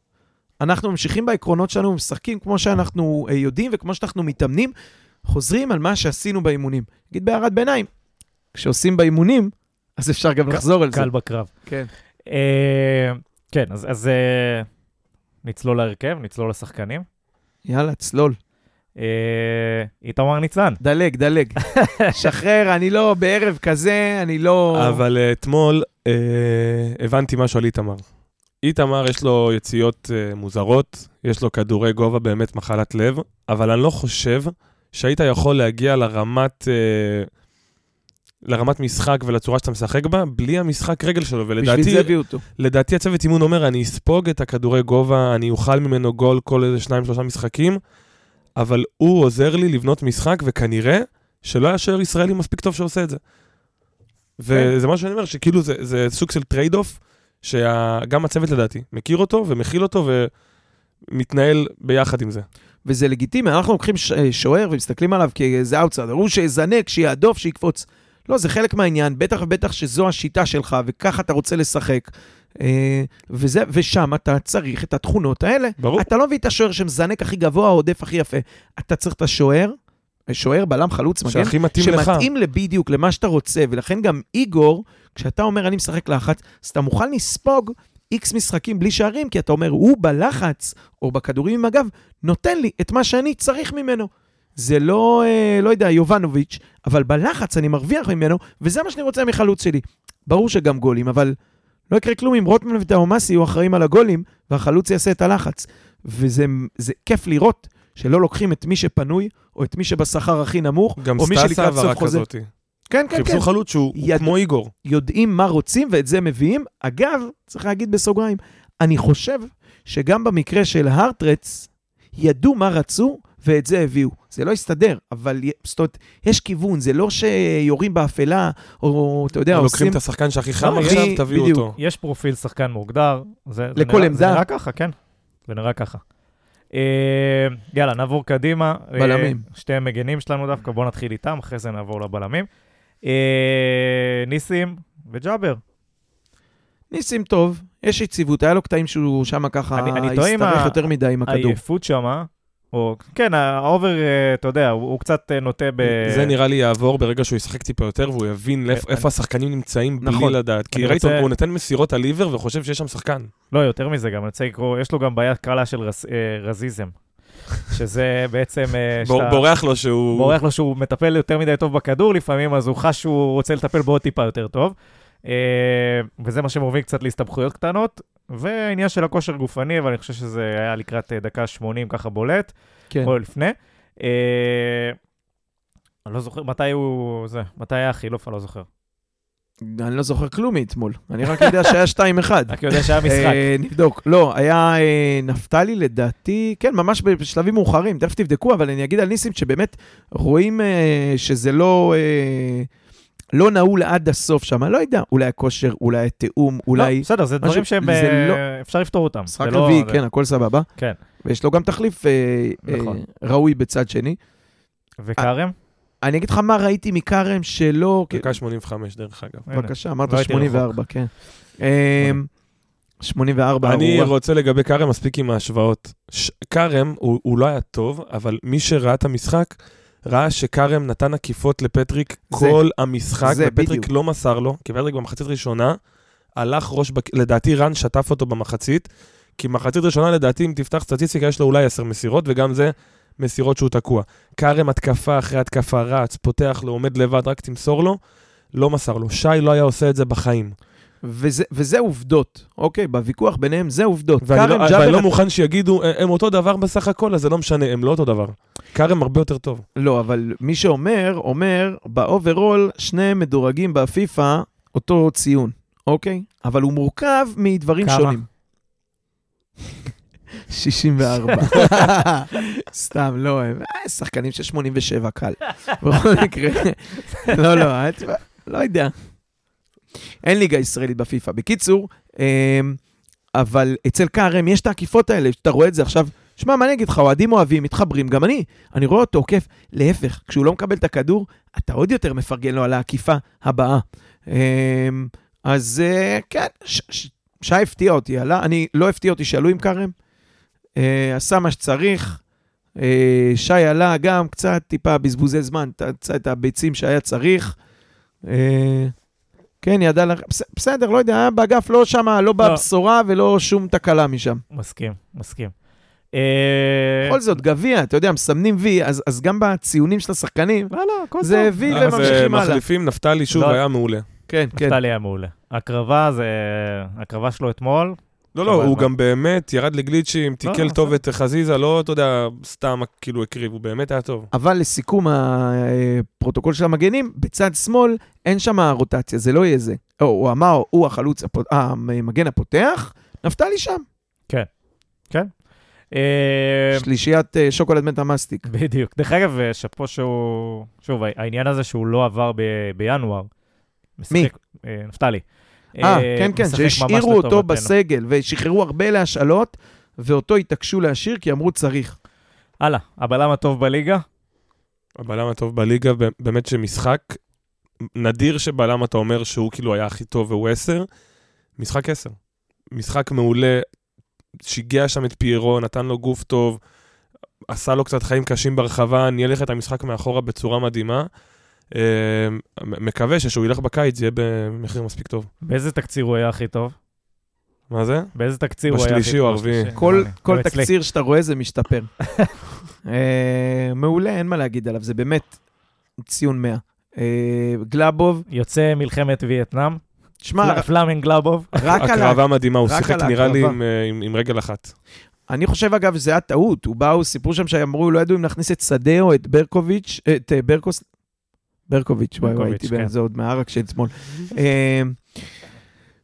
אנחנו ממשיכים בעקרונות שלנו, משחקים כמו שאנחנו אה, יודעים וכמו שאנחנו מתאמנים, חוזרים על מה שעשינו באימונים. נגיד בהערת ביניים, כשעושים באימונים, אז אפשר גם לחזור על זה. קל בקרב. כן. אה, כן, אז אה, נצלול להרכב, נצלול לשחקנים. יאללה, צלול. אה, איתמר ניצן. דלג, דלג. שחרר, אני לא, בערב כזה, אני לא... אבל uh, אתמול uh, הבנתי משהו על איתמר. איתמר, יש לו יציאות מוזרות, יש לו כדורי גובה באמת מחלת לב, אבל אני לא חושב שהיית יכול להגיע לרמת... לרמת משחק ולצורה שאתה משחק בה, בלי המשחק רגל שלו, ולדעתי... בשביל זה הביאו אותו. לדעתי הצוות אימון אומר, אני אספוג את הכדורי גובה, אני אוכל ממנו גול כל איזה שניים, שלושה משחקים, אבל הוא עוזר לי לבנות משחק, וכנראה שלא היה שוער ישראלי מספיק טוב שעושה את זה. וזה מה שאני אומר, שכאילו זה, זה סוג של trade off, שגם הצוות לדעתי מכיר אותו ומכיל אותו ומתנהל ביחד עם זה. וזה לגיטימי, אנחנו לוקחים שוער ומסתכלים עליו כאיזה אאוטסיידר, הוא שיזנק, שיהדוף, שיקפוץ. לא, זה חלק מהעניין, בטח ובטח שזו השיטה שלך, וככה אתה רוצה לשחק. אה, וזה, ושם אתה צריך את התכונות האלה. ברור. אתה לא מביא את השוער שמזנק הכי גבוה, הודף הכי יפה. אתה צריך את השוער, שוער, בלם, חלוץ, מגן, שהכי מתאים לך. שמתאים בדיוק למה שאתה רוצה, ולכן גם איגור, כשאתה אומר אני משחק לחץ, אז אתה מוכן לספוג איקס משחקים בלי שערים, כי אתה אומר, הוא בלחץ, או בכדורים עם הגב, נותן לי את מה שאני צריך ממנו. זה לא, אה, לא יודע, יובנוביץ', אבל בלחץ אני מרוויח ממנו, וזה מה שאני רוצה מחלוץ שלי. ברור שגם גולים, אבל לא יקרה כלום אם רוטמן וטאומאסי יהיו אחראים על הגולים, והחלוץ יעשה את הלחץ. וזה כיף לראות שלא לוקחים את מי שפנוי, או את מי שבשכר הכי נמוך, או מי שלקראת סוף חוזה. כזאתי. כן, כן, כן. חיפשו חלוץ שהוא יד... כמו איגור. יודעים מה רוצים ואת זה מביאים. אגב, צריך להגיד בסוגריים, אני חושב שגם במקרה של הארטרץ, ידעו מה רצו, ואת זה הביאו. זה לא יסתדר, אבל זאת אומרת, יש כיוון, זה לא שיורים באפלה, או אתה יודע, עושים... לוקחים את השחקן שהכי חם עכשיו, תביאו בדיוק. אותו. יש פרופיל שחקן מוגדר. זה, לכל זה עמדה. זה נראה ככה, כן. זה נראה ככה. אה, יאללה, נעבור קדימה. בלמים. אה, שתי מגנים שלנו דווקא, בואו נתחיל איתם, אחרי זה נעבור לבלמים. אה, ניסים וג'אבר. ניסים טוב, יש יציבות, היה לו קטעים שהוא שם ככה אני- אני טועה עם הסתבך ה- יותר מדי עם הכדור. העייפות שמה, או, כן, ה over, אה, אתה יודע, הוא, הוא קצת אה, נוטה ב... זה נראה לי יעבור ברגע שהוא ישחק טיפה יותר, והוא יבין לאיפה- אני- איפה השחקנים נמצאים בלי נכון. לדעת. כי ראית, רוצה- הוא נותן מסירות על ליבר וחושב שיש שם שחקן. לא, יותר מזה גם, אני רוצה לקרוא, יש לו גם בעיה קלה של רז, אה, רזיזם, שזה בעצם... אה, שאתה- בורח לו שהוא... בורח לו שהוא מטפל יותר מדי טוב בכדור לפעמים, אז הוא חש שהוא רוצה לטפל בעוד טיפה יותר טוב. אה, וזה מה שמוביל קצת להסתבכויות קטנות. ועניין של הכושר גופני, אבל אני חושב שזה היה לקראת אה, דקה 80 ככה בולט, כן. או לפני. אה, אני לא זוכר מתי הוא... זה, מתי היה החילוף, אני לא זוכר. אני לא זוכר כלום מאתמול, אני רק יודע שהיה 2-1. רק יודע שהיה משחק. אה, נבדוק. לא, היה אה, נפתלי לדעתי, כן, ממש בשלבים מאוחרים, תכף תבדקו, אבל אני אגיד על ניסים שבאמת רואים שזה לא... לא נעול עד הסוף שם, לא יודע, אולי הכושר, אולי התיאום, אולי... לא, בסדר, זה משהו- דברים שהם, זה אה, לא- אפשר לפתור אותם. משחק זה לא- רביעי, זה- כן, הכל סבבה. כן. ויש לו גם תחליף אה, אה, נכון. ראוי בצד שני. וכרם? אני אגיד לך מה ראיתי מכרם שלא... דקה 85, דרך אגב. בבקשה, אמרת לא הייתי 84, כן. אמ, 84, אני ארורה. רוצה לגבי כרם, מספיק עם ההשוואות. ש- כרם, הוא הוא לא היה טוב, אבל מי שראה את המשחק, ראה שכרם נתן עקיפות לפטריק זה. כל המשחק, זה, ופטריק בדיוק. לא מסר לו, כי פטריק במחצית ראשונה הלך ראש, בק... לדעתי רן שטף אותו במחצית, כי מחצית ראשונה לדעתי, אם תפתח סטטיסטיקה, יש לו אולי 10 מסירות, וגם זה מסירות שהוא תקוע. כרם התקפה אחרי התקפה רץ, פותח לו, עומד לבד, רק תמסור לו, לא מסר לו. שי לא היה עושה את זה בחיים. וזה, וזה עובדות, אוקיי? בוויכוח ביניהם זה עובדות. ואני לא, ג'אבר- לא מוכן שיגידו, "אה, הם אותו דבר בסך הכל, אז זה לא משנה, הם לא אותו דבר. כרם הרבה יותר טוב. לא, אבל מי שאומר, אומר, ב overall, שניהם מדורגים בפיפא אותו ציון, אוקיי? אבל הוא מורכב מדברים כמה? שונים. 64. סתם, לא, הם אה, שחקנים של 87 קל. בכל מקרה, לא, לא, לא יודע. אין ליגה ישראלית בפיפא. בקיצור, אמ, אבל אצל כרם יש את העקיפות האלה, שאתה רואה את זה עכשיו. שמע, מה אני אגיד לך, אוהדים אוהבים, מתחברים, גם אני. אני רואה אותו עוקף. להפך, כשהוא לא מקבל את הכדור, אתה עוד יותר מפרגן לו על העקיפה הבאה. אמ, אז אה, כן, שי הפתיע אותי, עלה, אני, לא הפתיע אותי שעלו עם כרם, אה, עשה מה שצריך. אה, שי עלה גם קצת, טיפה בזבוזי זמן, את הביצים שהיה צריך. אה, כן, ידע בסדר, לא יודע, היה באגף לא שמה, לא בבשורה ולא שום תקלה משם. מסכים, מסכים. אה, בכל זאת, גביע, אתה יודע, מסמנים וי, אז, אז גם בציונים של השחקנים, לא, לא, זה. וי אז וממשיכים אה, הלאה. מחליפים, נפתלי שוב לא. היה מעולה. כן, כן. נפתלי היה מעולה. הקרבה זה... הקרבה שלו אתמול, לא, לא. הוא גם באמת ירד לגליצ'ים, תיקל לא, טוב. את חזיזה, לא, אתה יודע, סתם כאילו הקריב, הוא באמת היה טוב. אבל לסיכום הפרוטוקול של המגנים, בצד שמאל אין שם רוטציה, זה לא יהיה זה. או, הוא אמר, הוא החלוץ, אה, המגן הפותח, נפתלי שם. אה, שלישיית אה, שוקולד מטה מסטיק. בדיוק. דרך אגב, אה, שאפו שהוא... שוב, העניין הזה שהוא לא עבר ב- בינואר. משחק- מי? אה, נפתלי. אה, כן, כן, ממש שהשאירו אותו לטובתנו. בסגל, ושחררו הרבה להשאלות, ואותו התעקשו להשאיר כי אמרו צריך. הלאה, הבלם הטוב בליגה, הבלם הטוב בליגה, באמת שמשחק נדיר שבלם אתה אומר שהוא כאילו היה הכי טוב והוא עשר, משחק עשר. משחק מעולה, שיגע שם את פיירו, נתן לו גוף טוב, עשה לו קצת חיים קשים ברחבה, ניהל לך את המשחק מאחורה בצורה מדהימה. אה, מ- מקווה שכשהוא ילך בקיץ זה יהיה במחיר מספיק טוב. באיזה תקציר הוא היה הכי טוב? מה זה? באיזה תקציר הוא היה הכי טוב? בשלישי או הרביעי? כל, גם אצלי. תקציר שאתה רואה זה משתפר. אה, מעולה, אין מה להגיד עליו, זה באמת ציון 100. אה, גלאבוב, יוצא מלחמת וייטנאם, שמע, פל- פלאמן גלאבוב. רק על. הקרבה מדהימה, הוא שיחק נראה לי. עם, אה, עם, רגל אחת. אני חושב, אגב, שזה היה טעות. הוא באו, סיפרו שם שאמרו, לא ידעו אם להכניס את שדה או את ברקוביץ', את ברקוס... ברקוביץ', וואי וואי, הייתי כן. בזה עוד מהערק של שמאל. אה,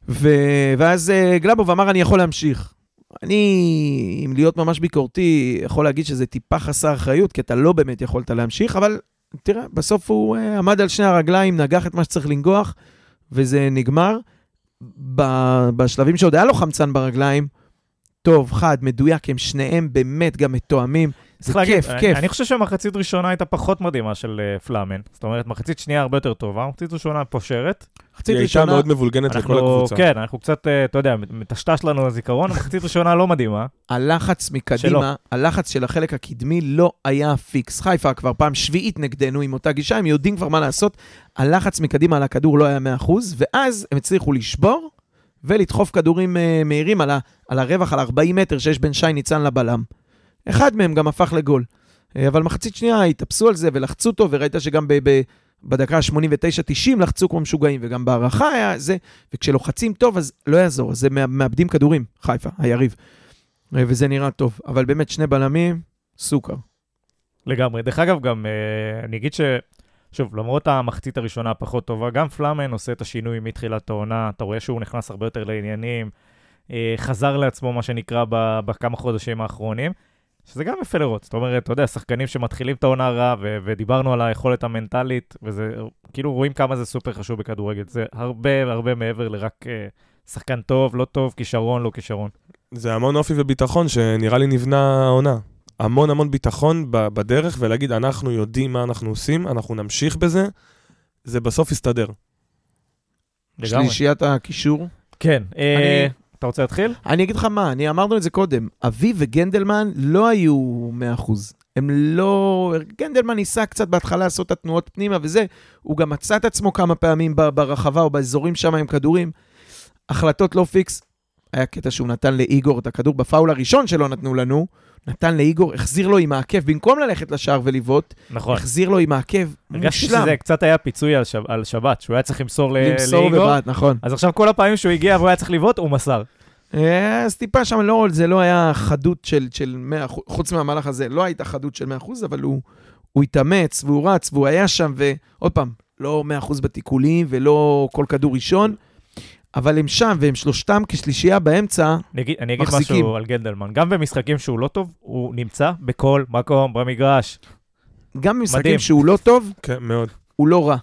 ו- ואז אה, גלאבוב אמר, אני יכול להמשיך. אני, אם להיות ממש ביקורתי, יכול להגיד שזה טיפה חסר אחריות, כי אתה לא באמת יכולת להמשיך, אבל תראה, בסוף הוא uh, עמד על שני הרגליים, נגח את מה שצריך לנגוח, וזה נגמר. ב- בשלבים שעוד היה לו חמצן ברגליים, טוב, חד, מדויק, הם שניהם באמת גם מתואמים. זה להגיד, כיף, אני- כיף. אני חושב שהמחצית ראשונה הייתה פחות מדהימה של אה, פלאמן. זאת אומרת, מחצית שנייה הרבה יותר טובה, מחצית ראשונה פושרת. מחצית היא הייתה ראשונה, מאוד מבולגנת לכל אנחנו, הקבוצה. כן, אנחנו קצת, אה, אתה יודע, מטשטש לנו הזיכרון, מחצית ראשונה לא מדהימה. הלחץ מקדימה, הלחץ של החלק הקדמי לא היה פיקס. חיפה כבר פעם שביעית נגדנו עם אותה גישה, הם יודעים כבר מה לעשות. הלחץ מקדימה על הכדור לא היה 100%, ואז הם הצליחו לשבור ולדחוף כדורים אה, מהירים על, ה, על הרווח, על 40 מטר שיש בין שי ניצן לבלם. אחד מהם גם הפך לגול. אה, אבל מחצית שנייה התאפסו על זה ולחצו אותו, וראית שגם ב, ב, בדקה ה-89-90 לחצו כמו משוגעים, וגם בהערכה היה זה, וכשלוחצים טוב אז לא יעזור, אז הם מא- מאבדים כדורים, חיפה, היריב. אה, וזה נראה טוב. אבל באמת, שני בלמים, סוכר. לגמרי. דרך אגב, גם אה, אני אגיד ש... שוב, למרות המחצית הראשונה הפחות טובה, גם פלאמן עושה את השינוי מתחילת העונה, אתה רואה שהוא נכנס הרבה יותר לעניינים, חזר לעצמו, מה שנקרא, בכמה חודשים האחרונים. שזה גם יפה לראות. זאת אומרת, אתה יודע, שחקנים שמתחילים את העונה רע, ו- ודיברנו על היכולת המנטלית, וזה, כאילו, רואים כמה זה סופר חשוב בכדורגל. זה הרבה הרבה מעבר לרק אה, שחקן טוב, לא טוב, כישרון, לא כישרון. זה המון אופי וביטחון שנראה לי נבנה העונה. המון המון ביטחון ב- בדרך, ולהגיד, אנחנו יודעים מה אנחנו עושים, אנחנו נמשיך בזה, זה בסוף יסתדר. לגמרי. שלישיית הקישור. כן, אה, אני- אתה רוצה להתחיל? אני אגיד לך מה, אני אמרנו את זה קודם, אביב וגנדלמן לא היו 100%. הם לא... גנדלמן ניסה קצת בהתחלה לעשות את התנועות פנימה וזה, הוא גם מצא את עצמו כמה פעמים ברחבה או באזורים שם עם כדורים. החלטות לא פיקס. היה קטע שהוא נתן לאיגור את הכדור בפאול הראשון שלא נתנו לנו, נתן לאיגור, החזיר לו עם העקב, במקום ללכת לשער ולבעוט, נכון. החזיר לו עם העקב, הרגשתי מושלם. שזה קצת היה פיצוי על, שב, על שבת, שהוא היה צריך למסור למסור לאיגור. בבעט, נכון. אז עכשיו כל הפעמים שהוא הגיע והוא היה צריך לבעוט, הוא מסר. אה, אז טיפה שם, לא, זה לא היה חדות של, של 100%, חוץ מהמהלך הזה, לא הייתה חדות של 100%, אבל הוא, הוא התאמץ והוא רץ והוא היה שם, ועוד פעם, לא 100% בתיקולים ולא כל כדור ראשון, אבל הם שם והם שלושתם כשלישייה באמצע, אני אגיד, אני אגיד מחזיקים. משהו על גנדלמן. גם במשחקים שהוא לא טוב, הוא נמצא בכל מקום במגרש. גם במשחקים מדהים. שהוא לא טוב, כן, מאוד. הוא לא רע.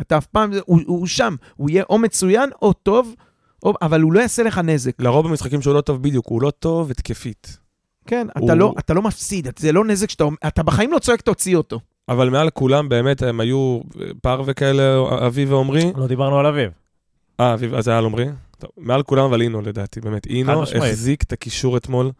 אתה אף פעם, הוא, הוא שם, הוא יהיה או מצוין או טוב, או, אבל הוא לא יעשה לך נזק. לרוב במשחקים שהוא לא טוב בדיוק, הוא לא טוב התקפית. כן, הוא- אתה, לא, אתה לא מפסיד, זה לא נזק שאתה, אתה בחיים לא צועק תוציא אותו. אבל מעל כולם באמת הם היו אה, פר וכאלה, אביב ועומרי. לא דיברנו על אביב. אה, אביב, אז זה היה על עומרי? מעל כולם אבל אינו לדעתי, באמת. אינו. החזיק את הקישור אתמול.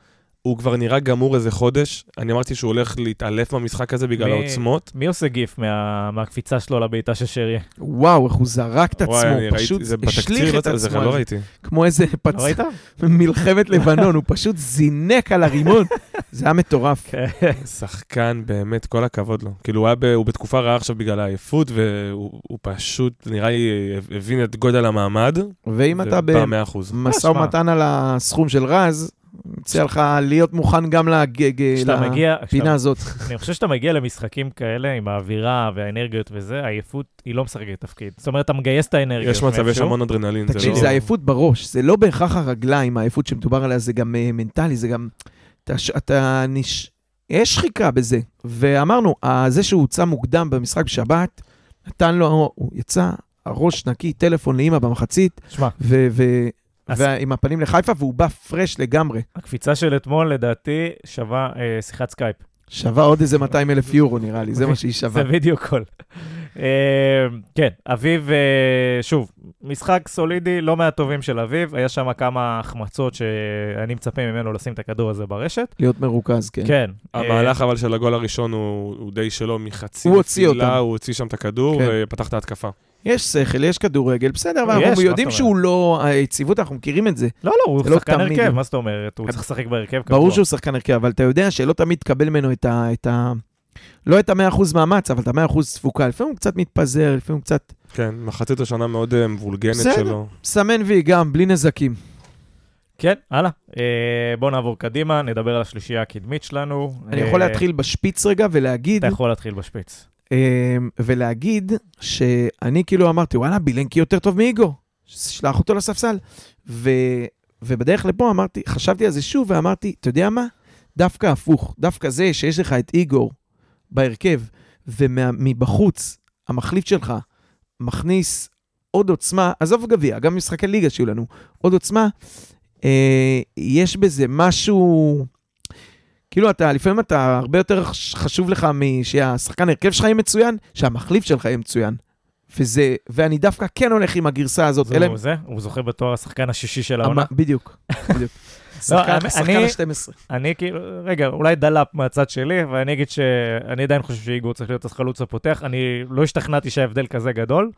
הוא כבר נראה גמור איזה חודש. אני אמרתי שהוא הולך להתעלף במשחק הזה בגלל מי- העוצמות. מי עושה גיף מה, מהקפיצה שלו לבעיטה של שרי? וואו, איך הוא זרק את עצמו, וואי, אני פשוט ראיתי, זה השליך בתקציר, את לא, זה עצמו. לא ראיתי. כמו איזה לא פצ... ראית? מלחמת לבנון, הוא פשוט זינק על הרימון. זה היה מטורף. כן. שחקן, באמת, כל הכבוד לו. כאילו, הוא, היה ב, הוא בתקופה רעה עכשיו בגלל העייפות, והוא הוא פשוט, נראה לי, הבין את גודל המעמד. ואם אתה ובא 100%. במשא. ומתן על הסכום של רז, מציע לך להיות מוכן גם לג- כשאתה מגיע, לפינה כשאתה- הזאת. אני חושב שאתה מגיע למשחקים כאלה עם האווירה והאנרגיות וזה, העייפות היא לא משחקת תפקיד. זאת אומרת, אתה מגייס את האנרגיות. יש מצב, יש. המון אדרנלין. תקשיב, לא- זה עייפות בראש, זה לא בהכרח הרגליים, העייפות שמדובר עליה, זה גם אה, מנטלי, זה גם... אתה... נש... יש שחיקה בזה. ואמרנו, זה שהוא הוצא מוקדם במשחק בשבת, נתן לו, הוא יצא, הראש נקי, טלפון לאימא במחצית, שמע, ועם הפנים לחיפה, והוא בא fresh לגמרי. הקפיצה של אתמול, לדעתי, שווה אה, שיחת סקייפ. שווה עוד איזה 200 אלף יורו, נראה לי, זה מה שהיא שווה. זה בדיוק כל. אה, כן, אביב, אה, שוב, משחק סולידי, לא מהטובים של אביב, היה שם כמה החמצות שאני מצפה ממנו לשים את הכדור הזה ברשת. להיות מרוכז, כן. כן. אה, המהלך אבל של הגול הראשון הוא, הוא די שלו מחצי הוא הוציא אותם. הוא הוציא שם את הכדור כן. ופתח את ההתקפה. יש שכל, יש כדורגל, בסדר, אבל אנחנו יודעים שהוא לא... היציבות, אנחנו מכירים את זה. לא, לא, הוא לא שחקן תמיד. הרכב, מה זאת אומרת? הוא צריך לשחק בהרכב קבוע. ברור שהוא שחקן הרכב, אבל אתה יודע שלא תמיד תקבל ממנו את ה... לא את ה-100% מאמץ, אבל את ה-100% תפוקה. לפעמים הוא קצת מתפזר, לפעמים הוא קצת... כן, מחצית השנה מאוד אה, מבולגנת בסדר. שלו. סמן וי גם, בלי נזקים. כן, הלאה. אה, בואו נעבור קדימה, נדבר על השלישייה הקדמית שלנו. אני אה, יכול להתחיל בשפיץ רגע ולהגיד, אתה יכול להתחיל בשפיץ. אה, ולהגיד שאני כאילו אמרתי, וואלה, בילנקי יותר טוב מאיגו, שלח אותו לספסל. ו... ובדרך לפה אמרתי, חשבתי על זה שוב ואמרתי, אתה יודע מה? דווקא הפוך, דווקא זה שיש לך את איגור בהרכב, ומבחוץ, המחליף שלך מכניס עוד עוצמה, עזוב גביע, גם משחקי ליגה שיהיו לנו, עוד עוצמה, אה, יש בזה משהו... כאילו אתה, לפעמים אתה, הרבה יותר חש- חשוב לך שהשחקן הרכב שלך יהיה מצוין, שהמחליף שלך יהיה מצוין. וזה, ואני דווקא כן הולך עם הגרסה הזאת. זהו, אלא- זה, הוא זוכה בתואר השחקן השישי של העונה. בדיוק, בדיוק. שחקן האמת- שחקן אני- ה-12. אני כאילו, רגע, אולי דלאפ מהצד שלי, ואני אגיד שאני עדיין חושב שאיגור צריך להיות החלוץ הפותח. אני לא השתכנעתי שההבדל כזה גדול.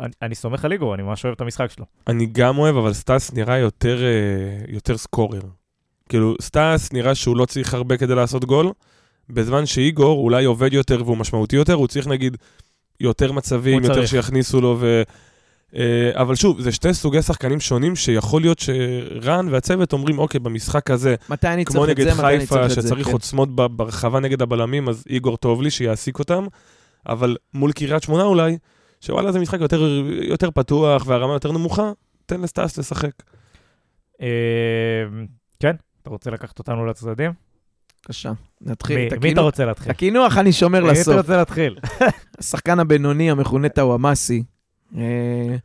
אני, אני סומך על איגור, אני ממש אוהב את המשחק שלו. אני גם אוהב, אבל סטאס נראה יותר, אה, יותר scorer. כאילו, סטאס נראה שהוא לא צריך הרבה כדי לעשות גול, בזמן שאיגור אולי עובד יותר והוא משמעותי יותר, הוא צריך נגיד יותר מצבים, יותר צריך. שיכניסו לו ו... אה, אבל שוב, זה שתי סוגי שחקנים שונים שיכול להיות שרן והצוות אומרים, אוקיי, במשחק הזה, מתי אני כמו נגד זה, חיפה. שצריך כן. עוצמות ב- ברחבה נגד הבלמים, אז איגור טוב לי שיעסיק אותם, אבל מול קריית שמונה אולי, שוואלה זה משחק יותר, יותר פתוח והרמה יותר נמוכה, תן לסטאס לשחק. אה, כן, אתה רוצה לקחת אותנו לצדדים? בבקשה, נתחיל. מי- את מי אתה רוצה להתחיל? את הקינוח אני שומר מי אתה לסוף. רוצה להתחיל? השחקן הבינוני המכונה טאוואמאסי, אה,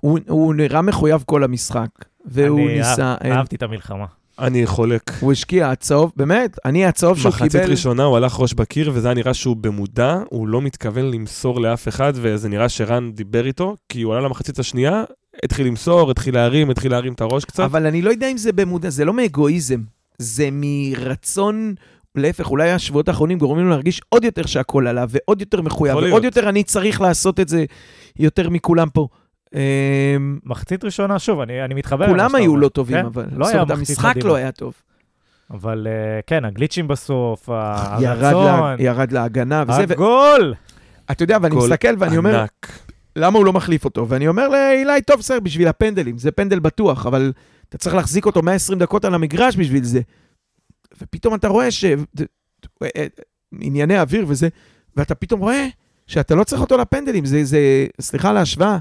הוא, הוא נראה מחויב כל המשחק, והוא אני ניסה, אה, אהבתי את המלחמה. אני חולק. הוא השקיע הצהוב, באמת, אני הצהוב שהוא מחצית קיבל, ראשונה הוא הלך ראש בקיר, וזה היה נראה שהוא במודע, הוא לא מתכוון למסור לאף אחד, וזה נראה שרן דיבר איתו, כי הוא עלה למחצית השנייה, התחיל למסור, התחיל להרים, התחיל להרים את הראש קצת. אבל אני לא יודע אם זה במודע, זה לא מאגואיזם, זה מרצון, להפך, אולי השבועות האחרונים גורמים לו להרגיש עוד יותר שהכל עליו, ועוד יותר מחויב, ועוד להיות. יותר אני צריך לעשות את זה יותר מכולם פה. אה, מחצית ראשונה, שוב, אני אני מתחבר כולם היו אומר. לא טובים, כן? אבל לא היה המשחק. לא היה טוב. אבל אה, כן, הגליצ'ים בסוף, ירד, הרצון, לה, ירד להגנה וזה, ו... הגול! אתה יודע, ואני מסתכל ואני אומר, ענק. למה הוא לא מחליף אותו? ואני אומר לאילי, טוב, בסדר, בשביל הפנדלים, זה פנדל בטוח, אבל אתה צריך להחזיק אותו 120 דקות על המגרש בשביל זה. ופתאום אתה רואה ש... אה, ענייני אוויר וזה, ואתה פתאום רואה שאתה לא צריך אותו לפנדלים, זה, זה סליחה על ההשוואה,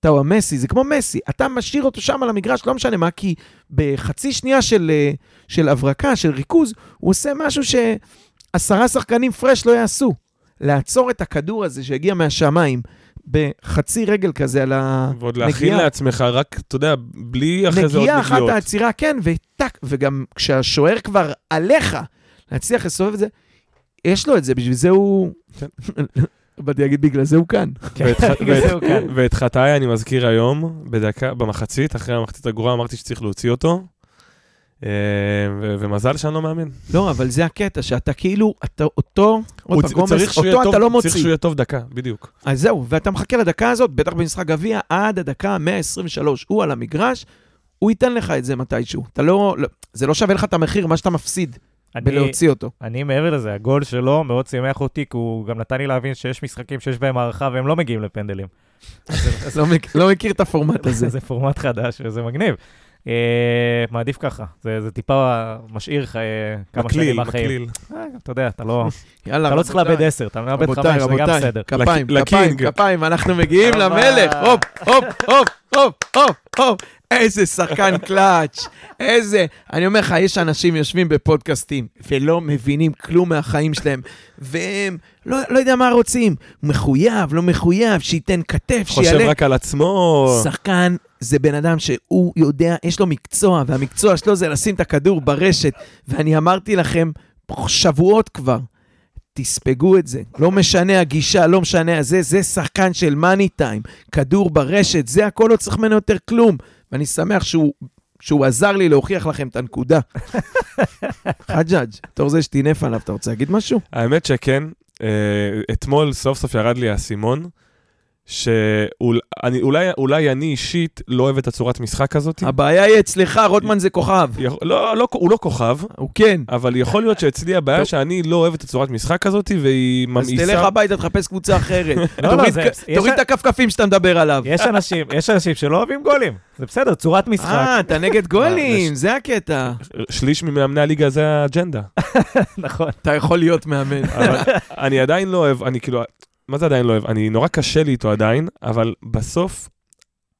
טאו מסי, זה כמו מסי, אתה משאיר אותו שם על המגרש, לא משנה מה, כי בחצי שנייה של, אה, של הברקה, של ריכוז, הוא עושה משהו שעשרה שחקנים פרש לא יעשו. לעצור את הכדור הזה שהגיע מהשמיים בחצי רגל כזה על ה... ועוד להכין. לעצמך, רק, אתה יודע, בלי אחרי זה עוד נגיעה אחת נגיעות. העצירה, כן, וטק, וגם כשהשוער כבר עליך, להצליח לסובב את זה, יש לו את זה, בשביל זה הוא... כן. באתי להגיד, בגלל זה הוא כאן. כן, בגלל זה הוא כאן. ואת חטאי אני מזכיר היום, בדקה, במחצית, אחרי המחצית הגרועה אמרתי שצריך להוציא אותו. אה, ומזל שאני לא מאמין. לא, אבל זה הקטע, שאתה כאילו, אתה אותו, עוד פעם, גומס, צריך אותו אתה לא צריך מוציא. שהוא יהיה טוב דקה, בדיוק. אז זהו, ואתה מחכה לדקה הזאת, בטח במשחק גביע, עד הדקה 123, הוא על המגרש, הוא ייתן לך את זה מתישהו. אתה לא, לא- זה לא שווה לך את המחיר, מה שאתה מפסיד אני- בלהוציא אותו. אני מעבר לזה, הגול שלו מאוד שימח אותי, כי הוא גם נתן לי להבין שיש משחקים שיש בהם הערכה והם לא מגיעים לפנדלים. אז לא מכ- לא מכיר את הפורמט הזה. זה פורמט חדש וזה מגניב. אה, מעדיף ככה, זה זה טיפה משאיר לך אה, כמה מקליל, שנים מהחיים. מקליל. אה, אתה יודע, אתה לא יאללה, אתה לא צריך. לאבד 10, אתה מאבד 5, רבותיי, זה גם בסדר. כפיים, כפיים. כפיים, אנחנו מגיעים למלך, הופ, הופ, הופ, הופ, הופ, הופ, איזה שחקן קלאץ', איזה, אני אומר לך, יש אנשים יושבים בפודקאסטים ולא מבינים כלום מהחיים שלהם, והם, לא, לא יודע מה רוצים, מחויב, לא מחויב, שייתן כתף, חושב שיעלה. רק על עצמו. שחקן זה בן אדם שהוא יודע, יש לו מקצוע, והמקצוע שלו זה לשים את הכדור ברשת. ואני אמרתי לכם שבועות כבר, תספגו את זה. לא משנה הגישה, לא משנה הזה, זה שחקן של מאני טיים. כדור ברשת, זה הכל, לא צריך ממנו יותר כלום. ואני שמח שהוא... שהוא עזר לי להוכיח לכם את הנקודה. חג'אג', בתור זה שטינף עליו, אתה רוצה להגיד משהו? האמת שכן, אה, אתמול סוף סוף ירד לי האסימון, שאולי אני אישית לא אוהב את הצורת משחק הזאת. הבעיה היא אצלך, רוטמן זה כוכב. יכול- לא, לא, הוא לא כוכב, הוא כן. אבל יכול להיות שאצלי הבעיה. שאני לא אוהב את הצורת משחק הזאת, והיא אז ממאיסה... תלך הביתה, תחפש קבוצה אחרת. לא, תוריד יש- תוריד את הכפכפים שאתה מדבר עליו. יש אנשים, יש אנשים שלא אוהבים גולים. זה בסדר, צורת משחק. אה, אתה נגד גולים, זה הקטע. שליש ממאמני הליגה זה האג'נדה. נכון. אתה יכול להיות מאמן. אני עדיין לא אוהב, אני כאילו, מה זה עדיין לא אוהב? אני נורא קשה לי איתו עדיין, אבל בסוף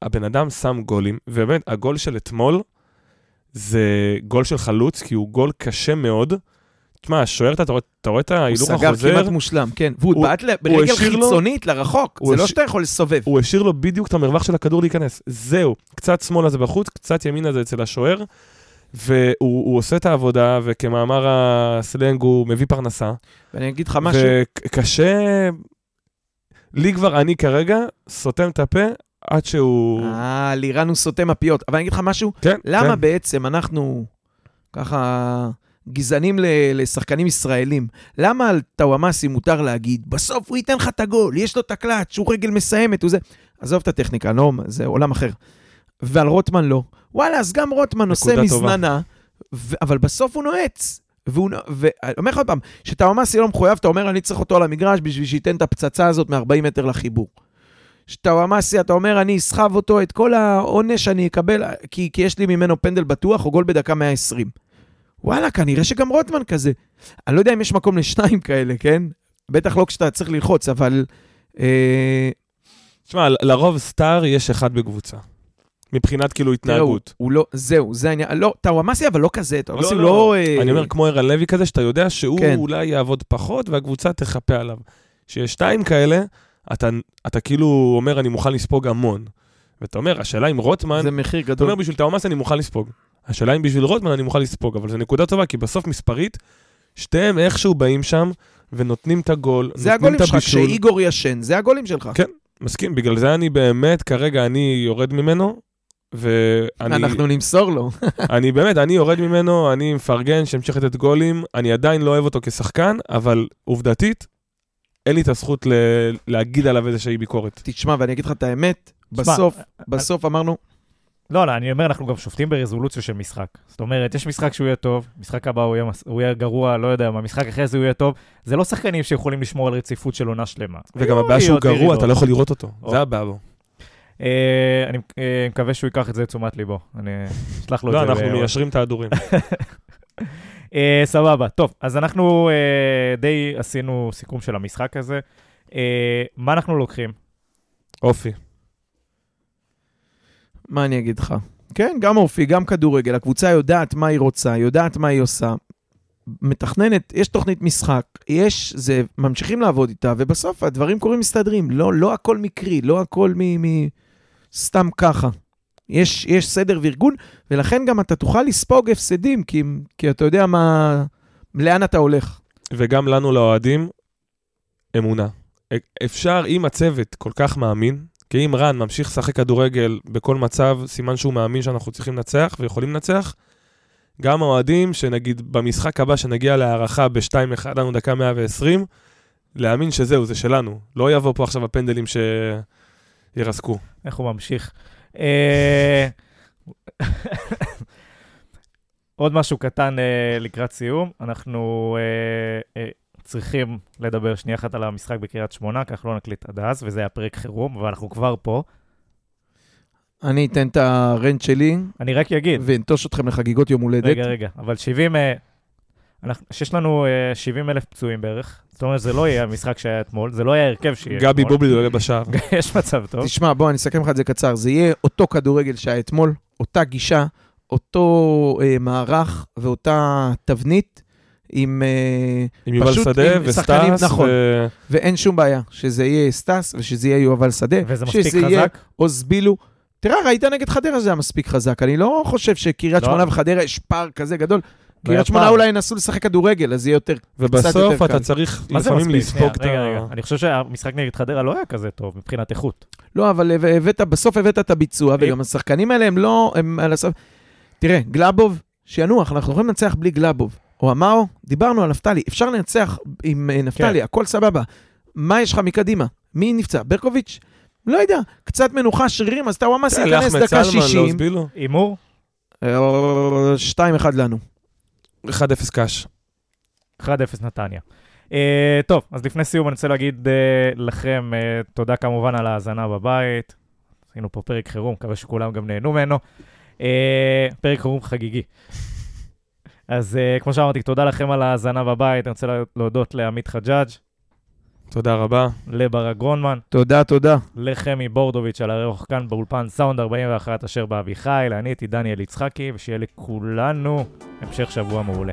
הבן אדם שם גולים, ובאמת, הגול של אתמול זה גול של חלוץ, כי הוא גול קשה מאוד. תשמע, השוער, אתה רואה- אתה רואה את הוא ההילוך סגר החוזר, כמעט מושלם, כן. והוא הוא- בעט ברגל לו- חיצונית לרחוק, זה לא שאתה יכול לסובב. הוא השאיר לו בדיוק את המרווח של הכדור להיכנס. זהו, קצת שמאלה זה בחוץ, קצת ימינה זה אצל השוער, והוא הוא עושה את העבודה, וכמאמר הסלנג הוא מביא פרנסה. ואני אגיד לך משהו, וקשה, לי כבר, אני כרגע סותם את הפה עד שהוא... אה, לירן הוא סותם הפיות. אבל אני אגיד לך משהו, כן, למה כן. בעצם אנחנו ככה גזענים ל- לשחקנים ישראלים? למה על טוואמאסי מותר להגיד, בסוף הוא ייתן לך את הגול, יש לו את הקלאץ', הוא רגל מסיימת, הוא זה... עזוב את הטכניקה, לא, זה עולם אחר. ועל רוטמן לא. וואלה, אז גם רוטמן עושה. מזננה, ו- אבל בסוף הוא נועץ. והוא, ואני אומר לך עוד פעם, שטוואמאסי לא מחויב, אתה אומר, אני צריך אותו על המגרש בשביל שייתן את הפצצה הזאת מ-40 מטר לחיבור. שטוואמאסי, אתה אומר, אני אסחב אותו, את כל העונש אני אקבל, כי, כי יש לי ממנו פנדל בטוח או גול בדקה 120. וואלה, כנראה שגם רוטמן כזה. אני לא יודע אם יש מקום לשניים כאלה, כן? בטח לא כשאתה צריך ללחוץ, אבל... אה, תשמע, לרוב סטאר יש אחד בקבוצה. מבחינת כאילו התנהגות. הוא לא, זהו, זה העניין. לא, טאוואמאסי אבל לא כזה, טאוואמאסי לא, לא. לא... אה, אני אומר, כמו ערן לוי כזה, שאתה יודע שהוא כן. אולי יעבוד פחות והקבוצה תחפה עליו. שיש שתיים כאלה, אתה, אתה כאילו אומר, אני מוכן לספוג המון. ואתה אומר, השאלה אם רוטמן, זה מחיר אתה גדול. אומר, בשביל טאומאס אני מוכן לספוג. השאלה אם בשביל רוטמן אני מוכן לספוג, אבל זו נקודה טובה, כי בסוף מספרית, שתיהם איכשהו באים שם ונותנים את הגול, זה נותנים הגולים את שלך, הבישול. כשאיגור ישן, זה הגולים שלך. כן, מסכים, בגלל זה אני באמת, כרגע אני יורד ממנו, ואני אנחנו נמסור לו. אני באמת, אני יורד ממנו, אני מפרגן שימשיך לתת גולים, אני עדיין לא אוהב אותו כשחקן, אבל עובדתית, אין לי את הזכות ל- להגיד עליו איזושהי ביקורת. תשמע, ואני אגיד לך את האמת, בסוף, בסוף אמרנו, לא, לא, אני אומר, אנחנו גם שופטים ברזולוציה של משחק. זאת אומרת, יש משחק שהוא יהיה טוב, משחק הבא הוא יהיה, הוא יהיה גרוע, לא יודע מה, משחק אחרי זה הוא יהיה טוב. זה לא שחקנים שיכולים לשמור על רציפות של עונה שלמה. וגם היו הבעיה שהוא גרוע. אתה לא יכול לראות אותו. או. זה הבעיה בו. אה, אני אה, מקווה שהוא ייקח את זה לתשומת ליבו. אני אשלח לו את לא, זה. אנחנו ב- מיישרים את ההדורים. אה, סבבה, טוב, אז אנחנו די עשינו סיכום של המשחק הזה. מה אנחנו לוקחים? אופי. מה אני אגיד לך? כן, גם אופי, גם כדורגל. הקבוצה יודעת מה היא רוצה, יודעת מה היא עושה. מתכננת, יש תוכנית משחק, יש, זה, ממשיכים לעבוד איתה, ובסוף הדברים קורים מסתדרים. לא, לא הכל מקרי, לא הכל מ... מ סתם ככה. יש, יש סדר וארגון, ולכן גם אתה תוכל לספוג הפסדים, כי, כי אתה יודע מה, לאן אתה הולך. וגם לנו, לאוהדים, אמונה. אפשר, אם הצוות כל כך מאמין, כי אם רן ממשיך לשחק כדורגל בכל מצב, סימן שהוא מאמין שאנחנו צריכים לנצח ויכולים לנצח. גם האוהדים, שנגיד במשחק הבא שנגיע להערכה ב-2-1 לנו דקה 120, להאמין שזהו, זה שלנו. לא יבוא פה עכשיו הפנדלים שירסקו. איך הוא ממשיך? אה, עוד משהו קטן אה, לקראת סיום, אנחנו אה, צריכים לדבר שנייה אחת על המשחק בקריית שמונה, כך לא נקליט עד אז, וזה היה פרק חירום, אבל אנחנו כבר פה. אני אתן את הרנט שלי, אני רק אגיד, ואנטוש אתכם לחגיגות יום הולדת. רגע, רגע, אבל 70, אה, אנחנו- שיש לנו אה, 70 אלף פצועים בערך, זאת אומרת, זה לא יהיה המשחק שהיה אתמול, זה לא יהיה ההרכב שיהיה אתמול. גבי בובלי עולה בשער. יש מצב טוב. תשמע, בוא, אני אסכם לך את זה קצר. זה יהיה אותו כדורגל שהיה אתמול, אותה גישה, אותו אה, מערך ואותה תבנית, עם... אה, עם יובל שדה עם שחקנים, וסטאס. נכון. ו- ואין שום בעיה, שזה יהיה סטס ושזה יהיה יובל שדה. וזה מספיק שזה יהיה חזק. עוז בילו. תראה, ראית נגד חדרה זה היה מספיק חזק. אני לא חושב שקריית לא. שמונה וחדרה יש פער כזה גדול. לא קריית שמונה. אולי ינסו לשחק כדורגל, אז יהיה יותר... ובסוף יותר אתה קל. צריך מה זה לפעמים? לספוג את שנייה, רגע, רגע. ה... אני חושב שהמשחק נגד חדרה לא היה כזה טוב מבחינת איכות. לא, אבל הבאת, בסוף הבאת את הביצוע, אם- וגם השחקנים האלה הם לא... הם על הסף... תראה, גלאבוב, שינוח, אנחנו יכולים לנצח בלי גלאבוב. או אמרו, דיברנו על נפתלי, אפשר לנצח עם אה, נפתלי, כן. הכל סבבה. מה יש לך מקדימה? מי נפצע? ברקוביץ'? לא יודע, קצת מנוחה, שרירים, אז טאוואמאסי תראה, ייכנס דקה סלמן, 60. לעוז בילו. הימור? אה, 2-1 לנו. 1-0 קאש. 1-0 נתניה. Uh, טוב, אז לפני סיום אני רוצה להגיד uh, לכם uh, תודה כמובן על ההאזנה בבית. עשינו פה פרק חירום, מקווה שכולם גם נהנו ממנו. Uh, פרק חירום חגיגי. אז uh, כמו שאמרתי, תודה לכם על ההאזנה בבית. אני רוצה להודות לעמית חג'אג', תודה רבה. לברק גרונמן, תודה, תודה. לחמי בורדוביץ' על הארוך כאן באולפן סאונד 41 אשר באביחי, לעני איתי דניאל יצחקי, ושיהיה לכולנו המשך שבוע מעולה.